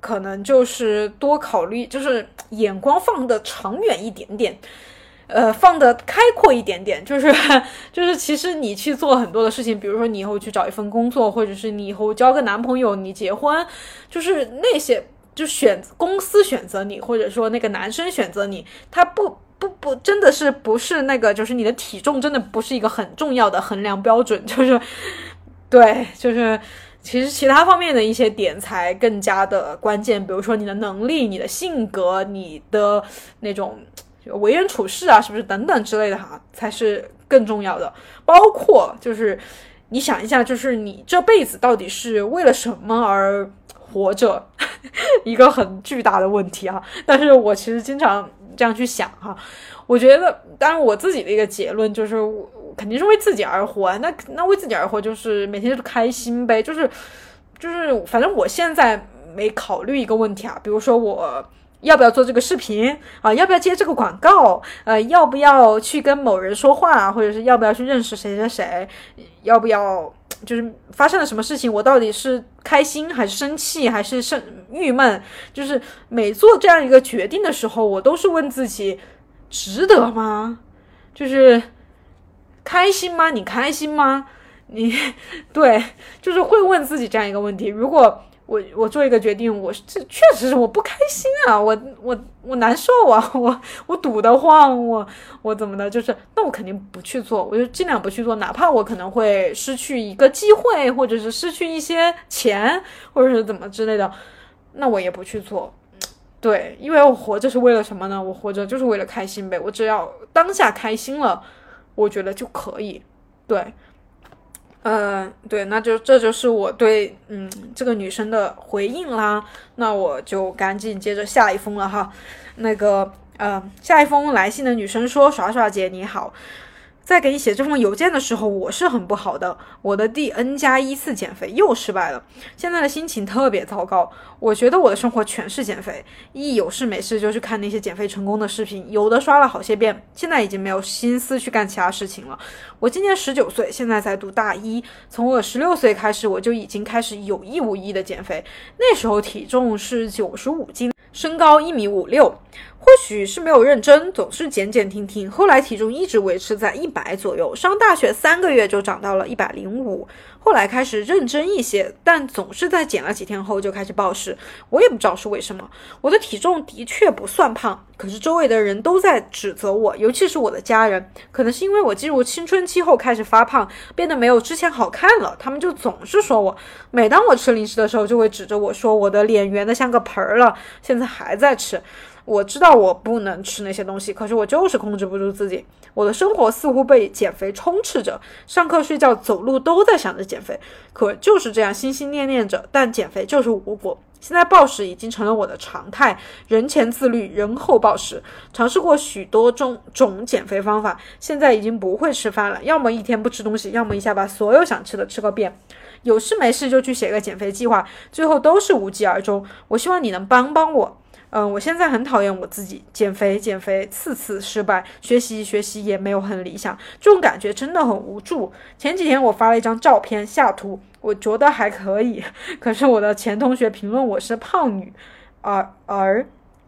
可能就是多考虑，就是眼光放的长远一点点。呃，放的开阔一点点，就 <laughs> 是就是，其实你去做很多的事情，比如说你以后去找一份工作，或者是你以后交个男朋友，你结婚，就是那些就选公司选择你，或者说那个男生选择你，他不不不，真的是不是那个，就是你的体重真的不是一个很重要的衡量标准，<laughs> 就是对，就是其实其他方面的一些点才更加的关键，比如说你的能力、你的性格、你的那种。为人处事啊，是不是等等之类的哈，才是更重要的。包括就是你想一下，就是你这辈子到底是为了什么而活着，<laughs> 一个很巨大的问题啊。但是我其实经常这样去想哈，我觉得，当然我自己的一个结论就是，肯定是为自己而活。那那为自己而活，就是每天就是开心呗，就是就是，反正我现在没考虑一个问题啊，比如说我。要不要做这个视频啊？要不要接这个广告？呃，要不要去跟某人说话，或者是要不要去认识谁谁谁？要不要就是发生了什么事情？我到底是开心还是生气还是生郁闷？就是每做这样一个决定的时候，我都是问自己：值得吗？就是开心吗？你开心吗？你 <laughs> 对，就是会问自己这样一个问题。如果我我做一个决定，我这确实是我不开心啊，我我我难受啊，<laughs> 我我堵得慌，我我怎么的，就是那我肯定不去做，我就尽量不去做，哪怕我可能会失去一个机会，或者是失去一些钱，或者是怎么之类的，那我也不去做。对，因为我活着是为了什么呢？我活着就是为了开心呗，我只要当下开心了，我觉得就可以。对。嗯，对，那就这就是我对嗯这个女生的回应啦。那我就赶紧接着下一封了哈。那个嗯，下一封来信的女生说：“耍耍姐你好，在给你写这封邮件的时候，我是很不好的。我的第 N 加一次减肥又失败了，现在的心情特别糟糕。我觉得我的生活全是减肥，一有事没事就去看那些减肥成功的视频，有的刷了好些遍。现在已经没有心思去干其他事情了。我今年十九岁，现在在读大一。从我十六岁开始，我就已经开始有意无意的减肥。那时候体重是九十五斤，身高一米五六。或许是没有认真，总是减减停停。后来体重一直维持在一百左右，上大学三个月就长到了一百零五。后来开始认真一些，但总是在减了几天后就开始暴食。我也不知道是为什么。我的体重的确不算胖，可是周围的人都在指责我，尤其是我的家人。可能是因为我进入青春期后开始发胖，变得没有之前好看了，他们就总是说我。每当我吃零食的时候，就会指着我说我的脸圆的像个盆儿了，现在还在吃。我知道我不能吃那些东西，可是我就是控制不住自己。我的生活似乎被减肥充斥着，上课、睡觉、走路都在想着减肥，可就是这样心心念念着，但减肥就是无果。现在暴食已经成了我的常态，人前自律，人后暴食。尝试过许多种种减肥方法，现在已经不会吃饭了，要么一天不吃东西，要么一下把所有想吃的吃个遍。有事没事就去写个减肥计划，最后都是无疾而终。我希望你能帮帮我。嗯，我现在很讨厌我自己，减肥减肥，次次失败，学习学习也没有很理想，这种感觉真的很无助。前几天我发了一张照片下图，我觉得还可以，可是我的前同学评论我是胖女，而而。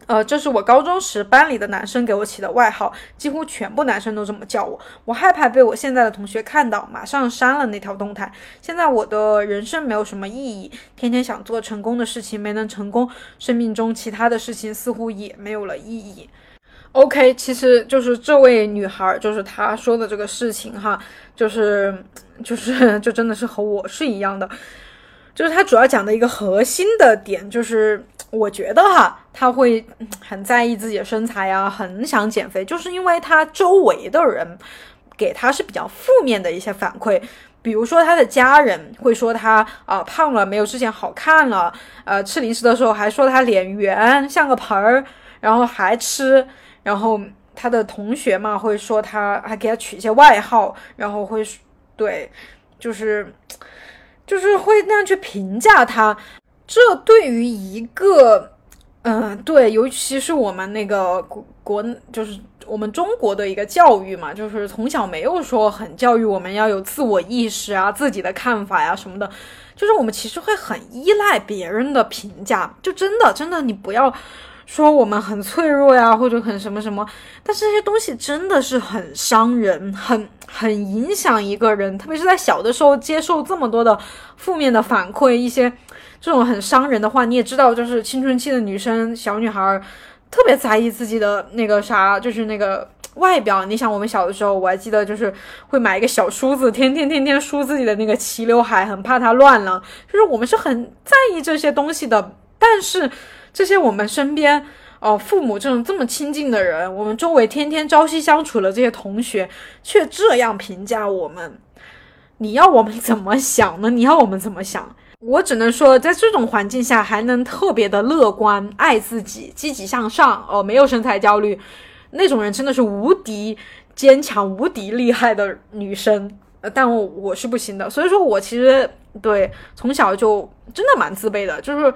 呃，这是我高中时班里的男生给我起的外号，几乎全部男生都这么叫我。我害怕被我现在的同学看到，马上删了那条动态。现在我的人生没有什么意义，天天想做成功的事情没能成功，生命中其他的事情似乎也没有了意义。OK，其实就是这位女孩，就是她说的这个事情哈，就是就是 <laughs> 就真的是和我是一样的，就是她主要讲的一个核心的点就是。我觉得哈，他会很在意自己的身材呀，很想减肥，就是因为他周围的人给他是比较负面的一些反馈，比如说他的家人会说他啊胖了，没有之前好看了，呃，吃零食的时候还说他脸圆像个盆儿，然后还吃，然后他的同学嘛会说他还给他取一些外号，然后会对，就是就是会那样去评价他。这对于一个，嗯，对，尤其是我们那个国国，就是我们中国的一个教育嘛，就是从小没有说很教育我们要有自我意识啊，自己的看法呀什么的，就是我们其实会很依赖别人的评价，就真的真的，你不要说我们很脆弱呀，或者很什么什么，但是这些东西真的是很伤人，很很影响一个人，特别是在小的时候接受这么多的负面的反馈，一些。这种很伤人的话，你也知道，就是青春期的女生、小女孩，特别在意自己的那个啥，就是那个外表。你想，我们小的时候，我还记得，就是会买一个小梳子，天天天天梳自己的那个齐刘海，很怕它乱了。就是我们是很在意这些东西的。但是这些我们身边哦，父母这种这么亲近的人，我们周围天天朝夕相处的这些同学，却这样评价我们，你要我们怎么想呢？你要我们怎么想？我只能说，在这种环境下还能特别的乐观、爱自己、积极向上哦，没有身材焦虑，那种人真的是无敌坚强、无敌厉害的女生。呃，但我我是不行的，所以说我其实对从小就真的蛮自卑的，就是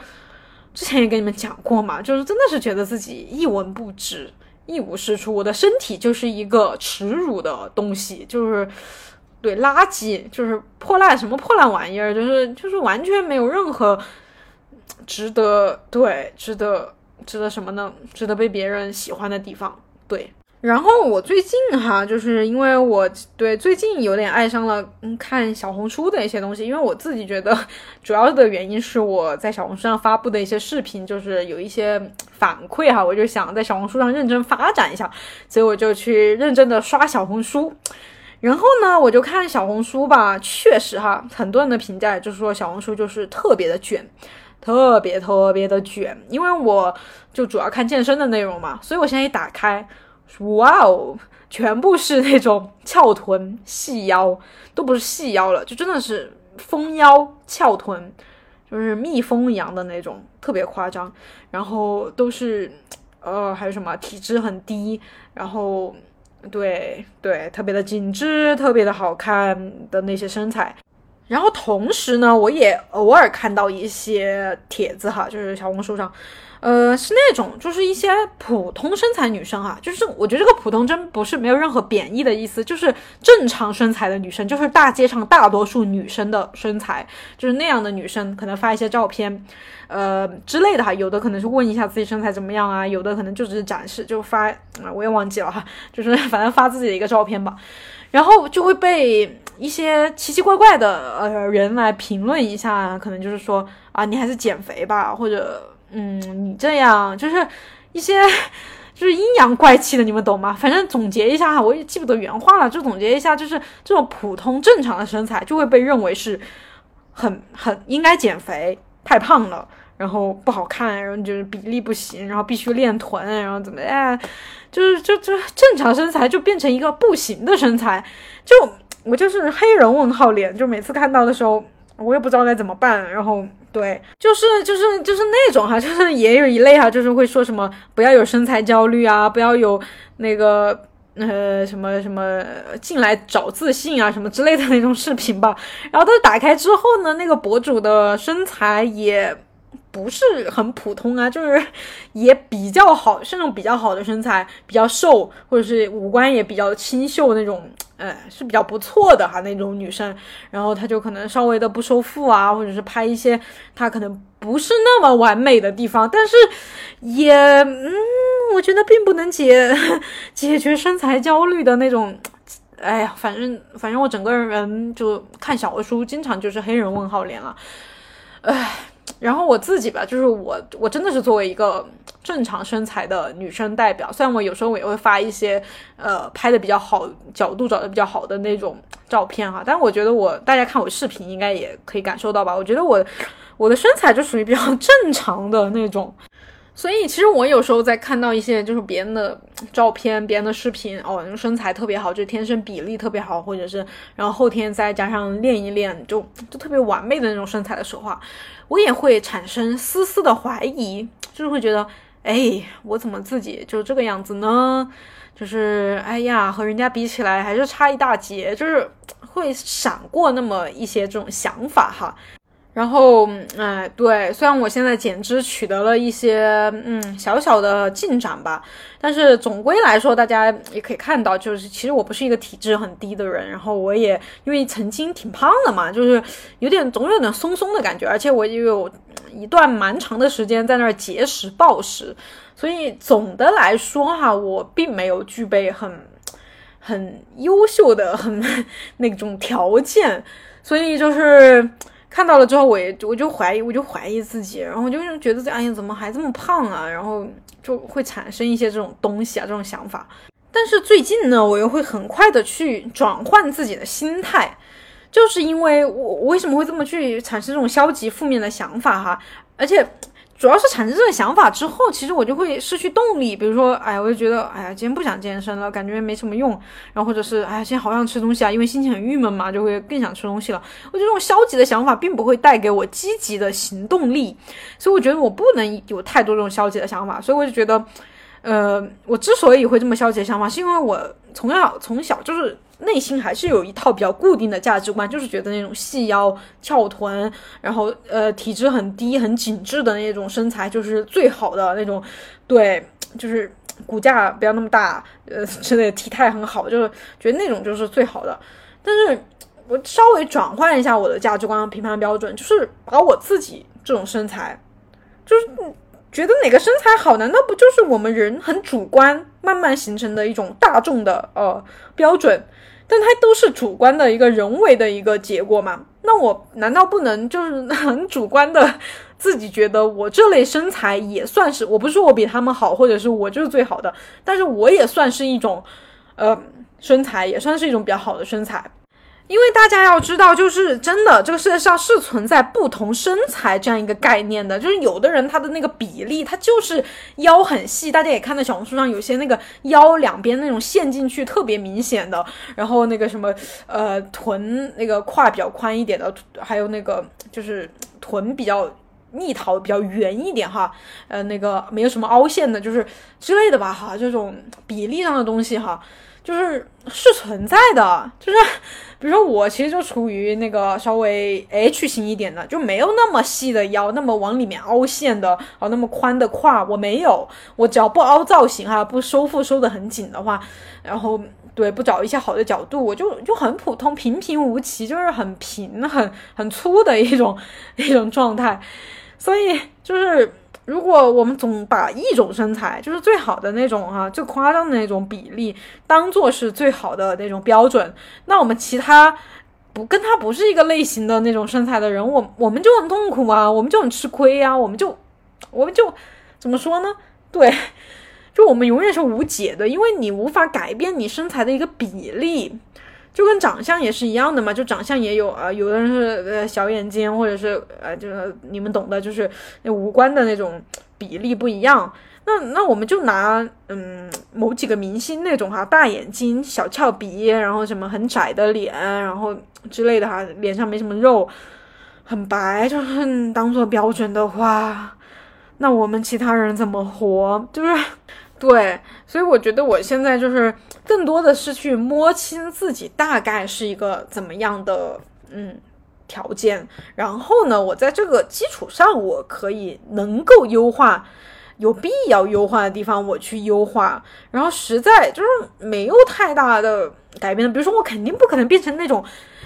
之前也跟你们讲过嘛，就是真的是觉得自己一文不值、一无是处，我的身体就是一个耻辱的东西，就是。对，垃圾就是破烂，什么破烂玩意儿，就是就是完全没有任何值得对值得值得什么呢？值得被别人喜欢的地方。对，然后我最近哈，就是因为我对最近有点爱上了嗯看小红书的一些东西，因为我自己觉得主要的原因是我在小红书上发布的一些视频，就是有一些反馈哈，我就想在小红书上认真发展一下，所以我就去认真的刷小红书。然后呢，我就看小红书吧，确实哈，很多人的评价就是说小红书就是特别的卷，特别特别的卷。因为我就主要看健身的内容嘛，所以我现在一打开，哇哦，全部是那种翘臀、细腰，都不是细腰了，就真的是丰腰、翘臀，就是蜜蜂一样的那种，特别夸张。然后都是，呃，还有什么体脂很低，然后。对对，特别的紧致，特别的好看的那些身材。然后同时呢，我也偶尔看到一些帖子哈，就是小红书上。呃，是那种，就是一些普通身材女生哈，就是我觉得这个普通真不是没有任何贬义的意思，就是正常身材的女生，就是大街上大多数女生的身材，就是那样的女生，可能发一些照片，呃之类的哈，有的可能是问一下自己身材怎么样啊，有的可能就只是展示，就发，我也忘记了哈，就是 <laughs> 反正发自己的一个照片吧，然后就会被一些奇奇怪怪的呃人来评论一下，可能就是说啊，你还是减肥吧，或者。嗯，你这样就是一些 <laughs> 就是阴阳怪气的，你们懂吗？反正总结一下哈，我也记不得原话了，就总结一下，就是这种普通正常的身材就会被认为是很很应该减肥，太胖了，然后不好看，然后就是比例不行，然后必须练臀，然后怎么样，就是就就正常身材就变成一个不行的身材，就我就是黑人问号脸，就每次看到的时候，我也不知道该怎么办，然后。对，就是就是就是那种哈，<laughs> 就是也有一类哈，就是会说什么不要有身材焦虑啊，不要有那个呃什么什么进来找自信啊什么之类的那种视频吧。然后他打开之后呢，那个博主的身材也不是很普通啊，就是 <laughs> 也比较好，是那种比较好的身材，比较瘦，或者是五官也比较清秀那种。哎，是比较不错的哈，那种女生，然后她就可能稍微的不收腹啊，或者是拍一些她可能不是那么完美的地方，但是也，嗯，我觉得并不能解解决身材焦虑的那种。哎呀，反正反正我整个人就看小书，经常就是黑人问号脸了，哎。然后我自己吧，就是我，我真的是作为一个正常身材的女生代表，虽然我有时候我也会发一些，呃，拍的比较好，角度找的比较好的那种照片哈，但我觉得我大家看我视频应该也可以感受到吧，我觉得我我的身材就属于比较正常的那种。所以其实我有时候在看到一些就是别人的照片、别人的视频，哦，身材特别好，就天生比例特别好，或者是然后后天再加上练一练，就就特别完美的那种身材的时候啊，我也会产生丝丝的怀疑，就是会觉得，哎，我怎么自己就这个样子呢？就是哎呀，和人家比起来还是差一大截，就是会闪过那么一些这种想法哈。然后，哎，对，虽然我现在减脂取得了一些嗯小小的进展吧，但是总归来说，大家也可以看到，就是其实我不是一个体质很低的人，然后我也因为曾经挺胖的嘛，就是有点总有点松松的感觉，而且我也有一段蛮长的时间在那儿节食暴食，所以总的来说哈，我并没有具备很很优秀的很 <laughs> 那种条件，所以就是。看到了之后，我也我就怀疑，我就怀疑自己，然后我就觉得，哎呀，怎么还这么胖啊？然后就会产生一些这种东西啊，这种想法。但是最近呢，我又会很快的去转换自己的心态，就是因为我我为什么会这么去产生这种消极负面的想法哈？而且。主要是产生这个想法之后，其实我就会失去动力。比如说，哎，我就觉得，哎呀，今天不想健身了，感觉没什么用。然后或者是，哎呀，今天好想吃东西啊，因为心情很郁闷嘛，就会更想吃东西了。我觉得这种消极的想法并不会带给我积极的行动力，所以我觉得我不能有太多这种消极的想法。所以我就觉得，呃，我之所以会这么消极的想法，是因为我从小从小就是。内心还是有一套比较固定的价值观，就是觉得那种细腰翘臀，然后呃体脂很低很紧致的那种身材就是最好的那种，对，就是骨架不要那么大，呃之类的体态很好，就是觉得那种就是最好的。但是我稍微转换一下我的价值观评判标准，就是把我自己这种身材，就是觉得哪个身材好，难道不就是我们人很主观慢慢形成的一种大众的呃标准？但它都是主观的一个人为的一个结果嘛？那我难道不能就是很主观的自己觉得我这类身材也算是？我不是说我比他们好，或者是我就是最好的，但是我也算是一种，呃，身材也算是一种比较好的身材。因为大家要知道，就是真的，这个世界上是存在不同身材这样一个概念的。就是有的人他的那个比例，他就是腰很细，大家也看到小红书上有些那个腰两边那种陷进去特别明显的，然后那个什么呃臀那个胯比较宽一点的，还有那个就是臀比较蜜桃比较圆一点哈，呃那个没有什么凹陷的，就是之类的吧哈，这种比例上的东西哈。就是是存在的，就是比如说我其实就处于那个稍微 H 型一点的，就没有那么细的腰，那么往里面凹陷的，哦，那么宽的胯我没有，我只要不凹造型哈，不收腹收的很紧的话，然后对不找一些好的角度，我就就很普通平平无奇，就是很平很很粗的一种一种状态，所以就是。如果我们总把一种身材，就是最好的那种哈，最夸张的那种比例，当做是最好的那种标准，那我们其他不跟他不是一个类型的那种身材的人，我我们就很痛苦啊，我们就很吃亏呀，我们就我们就怎么说呢？对，就我们永远是无解的，因为你无法改变你身材的一个比例。就跟长相也是一样的嘛，就长相也有啊，有的人是呃小眼睛，或者是呃就是你们懂的，就是那五官的那种比例不一样。那那我们就拿嗯某几个明星那种哈，大眼睛、小翘鼻，然后什么很窄的脸，然后之类的哈，脸上没什么肉，很白，就是当做标准的话，那我们其他人怎么活？就是。对，所以我觉得我现在就是更多的是去摸清自己大概是一个怎么样的嗯条件，然后呢，我在这个基础上，我可以能够优化，有必要优化的地方我去优化，然后实在就是没有太大的改变的，比如说我肯定不可能变成那种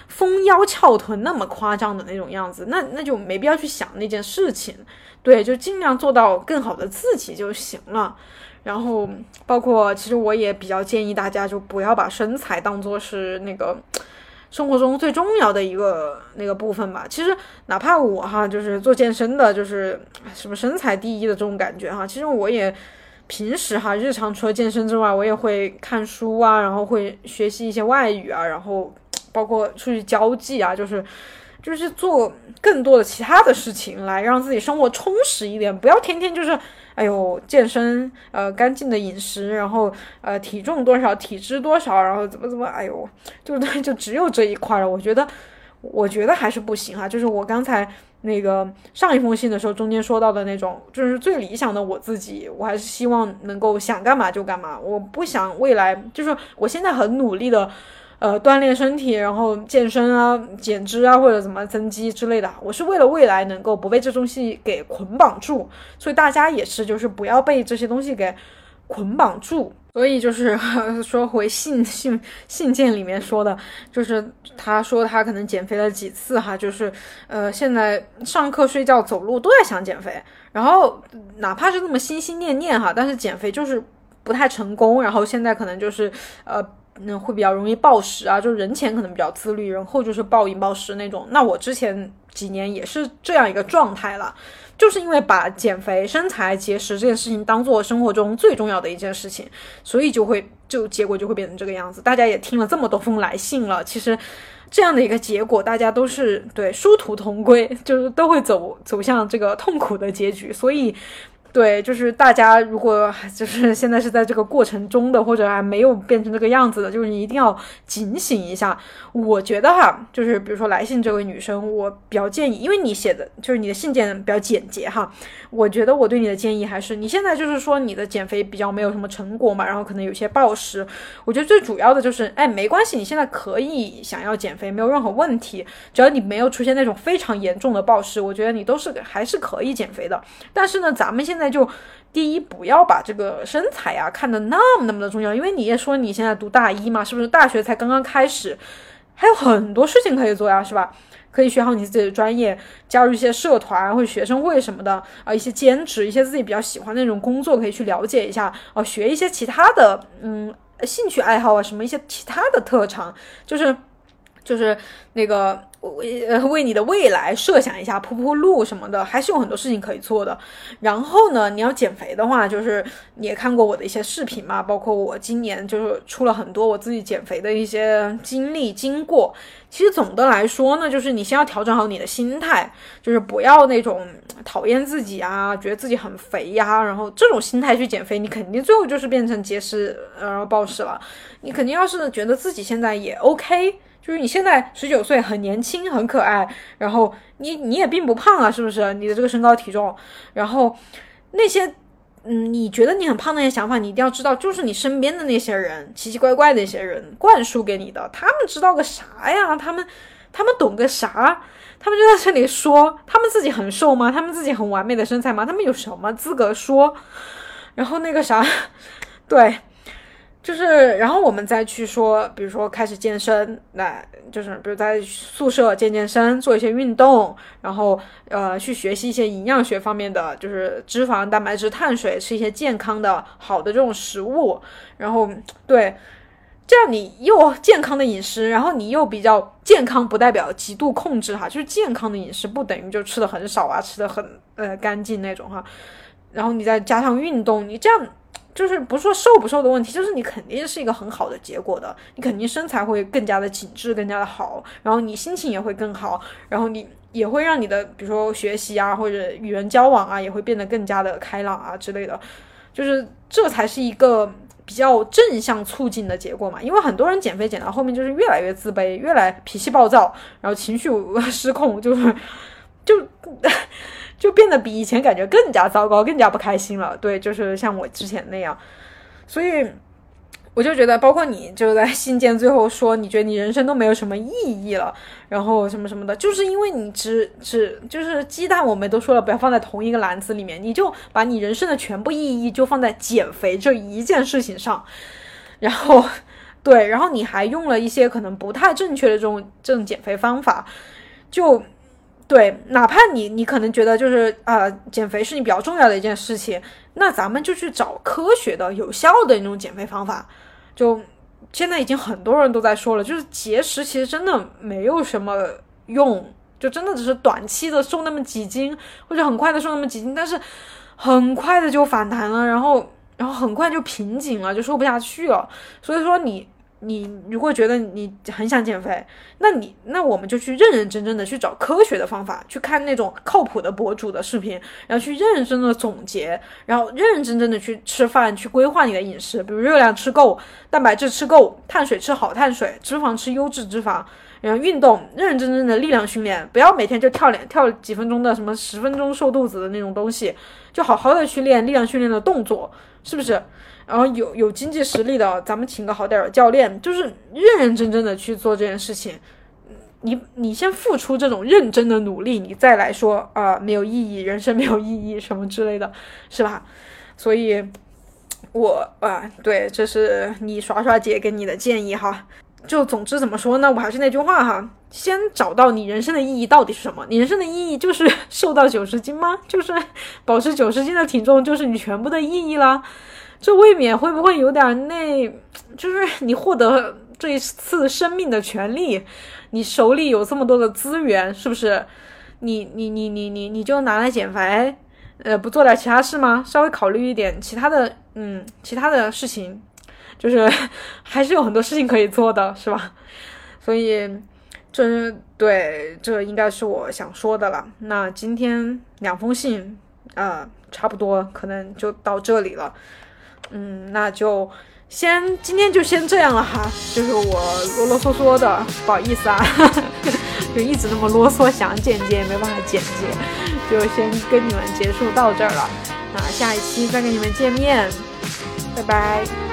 丰腰翘臀那么夸张的那种样子，那那就没必要去想那件事情，对，就尽量做到更好的自己就行了。然后，包括其实我也比较建议大家，就不要把身材当做是那个生活中最重要的一个那个部分吧。其实哪怕我哈，就是做健身的，就是什么身材第一的这种感觉哈。其实我也平时哈，日常除了健身之外，我也会看书啊，然后会学习一些外语啊，然后包括出去交际啊，就是就是做更多的其他的事情，来让自己生活充实一点，不要天天就是。哎呦，健身，呃，干净的饮食，然后，呃，体重多少，体脂多少，然后怎么怎么，哎呦，就对，<laughs> 就只有这一块了。我觉得，我觉得还是不行哈。就是我刚才那个上一封信的时候，中间说到的那种，就是最理想的我自己，我还是希望能够想干嘛就干嘛。我不想未来，就是我现在很努力的。呃，锻炼身体，然后健身啊、减脂啊，或者怎么增肌之类的，我是为了未来能够不被这东西给捆绑住，所以大家也是，就是不要被这些东西给捆绑住。所以就是 <laughs> 说回信信信件里面说的，就是他说他可能减肥了几次哈，就是呃，现在上课、睡觉、走路都在想减肥，然后哪怕是那么心心念念哈，但是减肥就是不太成功，然后现在可能就是呃。那会比较容易暴食啊，就是人前可能比较自律，人后就是暴饮暴食那种。那我之前几年也是这样一个状态了，就是因为把减肥、身材、节食这件事情当做生活中最重要的一件事情，所以就会就结果就会变成这个样子。大家也听了这么多封来信了，其实这样的一个结果，大家都是对殊途同归，就是都会走走向这个痛苦的结局，所以。对，就是大家如果就是现在是在这个过程中的，或者还没有变成这个样子的，就是你一定要警醒一下。我觉得哈，就是比如说来信这位女生，我比较建议，因为你写的就是你的信件比较简洁哈。我觉得我对你的建议还是，你现在就是说你的减肥比较没有什么成果嘛，然后可能有些暴食。我觉得最主要的就是，哎，没关系，你现在可以想要减肥，没有任何问题，只要你没有出现那种非常严重的暴食，我觉得你都是还是可以减肥的。但是呢，咱们现在那就第一不要把这个身材啊看得那么那么的重要，因为你也说你现在读大一嘛，是不是大学才刚刚开始？还有很多事情可以做呀，是吧？可以学好你自己的专业，加入一些社团或者学生会什么的啊，一些兼职，一些自己比较喜欢的那种工作，可以去了解一下哦，学一些其他的，嗯，兴趣爱好啊，什么一些其他的特长，就是就是那个。为呃为你的未来设想一下，铺铺路什么的，还是有很多事情可以做的。然后呢，你要减肥的话，就是你也看过我的一些视频嘛，包括我今年就是出了很多我自己减肥的一些经历经过。其实总的来说呢，就是你先要调整好你的心态，就是不要那种讨厌自己啊，觉得自己很肥呀，然后这种心态去减肥，你肯定最后就是变成节食然后暴食了。你肯定要是觉得自己现在也 OK。就是你现在十九岁，很年轻，很可爱，然后你你也并不胖啊，是不是？你的这个身高体重，然后那些嗯，你觉得你很胖那些想法，你一定要知道，就是你身边的那些人，奇奇怪怪的一些人灌输给你的。他们知道个啥呀？他们，他们懂个啥？他们就在这里说，他们自己很瘦吗？他们自己很完美的身材吗？他们有什么资格说？然后那个啥，<laughs> 对。就是，然后我们再去说，比如说开始健身，那就是比如在宿舍健健身，做一些运动，然后呃去学习一些营养学方面的，就是脂肪、蛋白质、碳水，吃一些健康的好的这种食物，然后对，这样你又健康的饮食，然后你又比较健康，不代表极度控制哈，就是健康的饮食不等于就吃的很少啊，吃的很呃干净那种哈，然后你再加上运动，你这样。就是不是说瘦不瘦的问题，就是你肯定是一个很好的结果的，你肯定身材会更加的紧致，更加的好，然后你心情也会更好，然后你也会让你的，比如说学习啊或者与人交往啊，也会变得更加的开朗啊之类的，就是这才是一个比较正向促进的结果嘛。因为很多人减肥减到后面就是越来越自卑，越来脾气暴躁，然后情绪 <laughs> 失控，就是就。就变得比以前感觉更加糟糕，更加不开心了。对，就是像我之前那样，所以我就觉得，包括你就在信件最后说，你觉得你人生都没有什么意义了，然后什么什么的，就是因为你只只就是鸡蛋，我们都说了不要放在同一个篮子里面，你就把你人生的全部意义就放在减肥这一件事情上，然后对，然后你还用了一些可能不太正确的这种这种减肥方法，就。对，哪怕你你可能觉得就是啊，减肥是你比较重要的一件事情，那咱们就去找科学的、有效的那种减肥方法。就现在已经很多人都在说了，就是节食其实真的没有什么用，就真的只是短期的瘦那么几斤，或者很快的瘦那么几斤，但是很快的就反弹了，然后然后很快就瓶颈了，就瘦不下去了。所以说你。你如果觉得你很想减肥，那你那我们就去认认真真的去找科学的方法，去看那种靠谱的博主的视频，然后去认认真真的总结，然后认认真真的去吃饭，去规划你的饮食，比如热量吃够，蛋白质吃够，碳水吃好碳水，脂肪吃优质脂肪，然后运动认认真真的力量训练，不要每天就跳两跳几分钟的什么十分钟瘦肚子的那种东西，就好好的去练力量训练的动作，是不是？然后有有经济实力的，咱们请个好点儿的教练，就是认认真真的去做这件事情。你你先付出这种认真的努力，你再来说啊没有意义，人生没有意义什么之类的，是吧？所以，我啊对，这是你耍耍姐给你的建议哈。就总之怎么说呢？我还是那句话哈，先找到你人生的意义到底是什么？你人生的意义就是瘦到九十斤吗？就是保持九十斤的体重就是你全部的意义了？这未免会不会有点那，就是你获得这一次生命的权利，你手里有这么多的资源，是不是？你你你你你你就拿来减肥，呃，不做点其他事吗？稍微考虑一点其他的，嗯，其他的事情，就是 <laughs> 还是有很多事情可以做的，是吧？所以，这对这应该是我想说的了。那今天两封信，呃，差不多可能就到这里了。嗯，那就先今天就先这样了哈，就是我啰啰嗦嗦的，不好意思啊，<laughs> 就一直那么啰嗦，想剪接没办法剪辑，就先跟你们结束到这儿了，那下一期再跟你们见面，拜拜。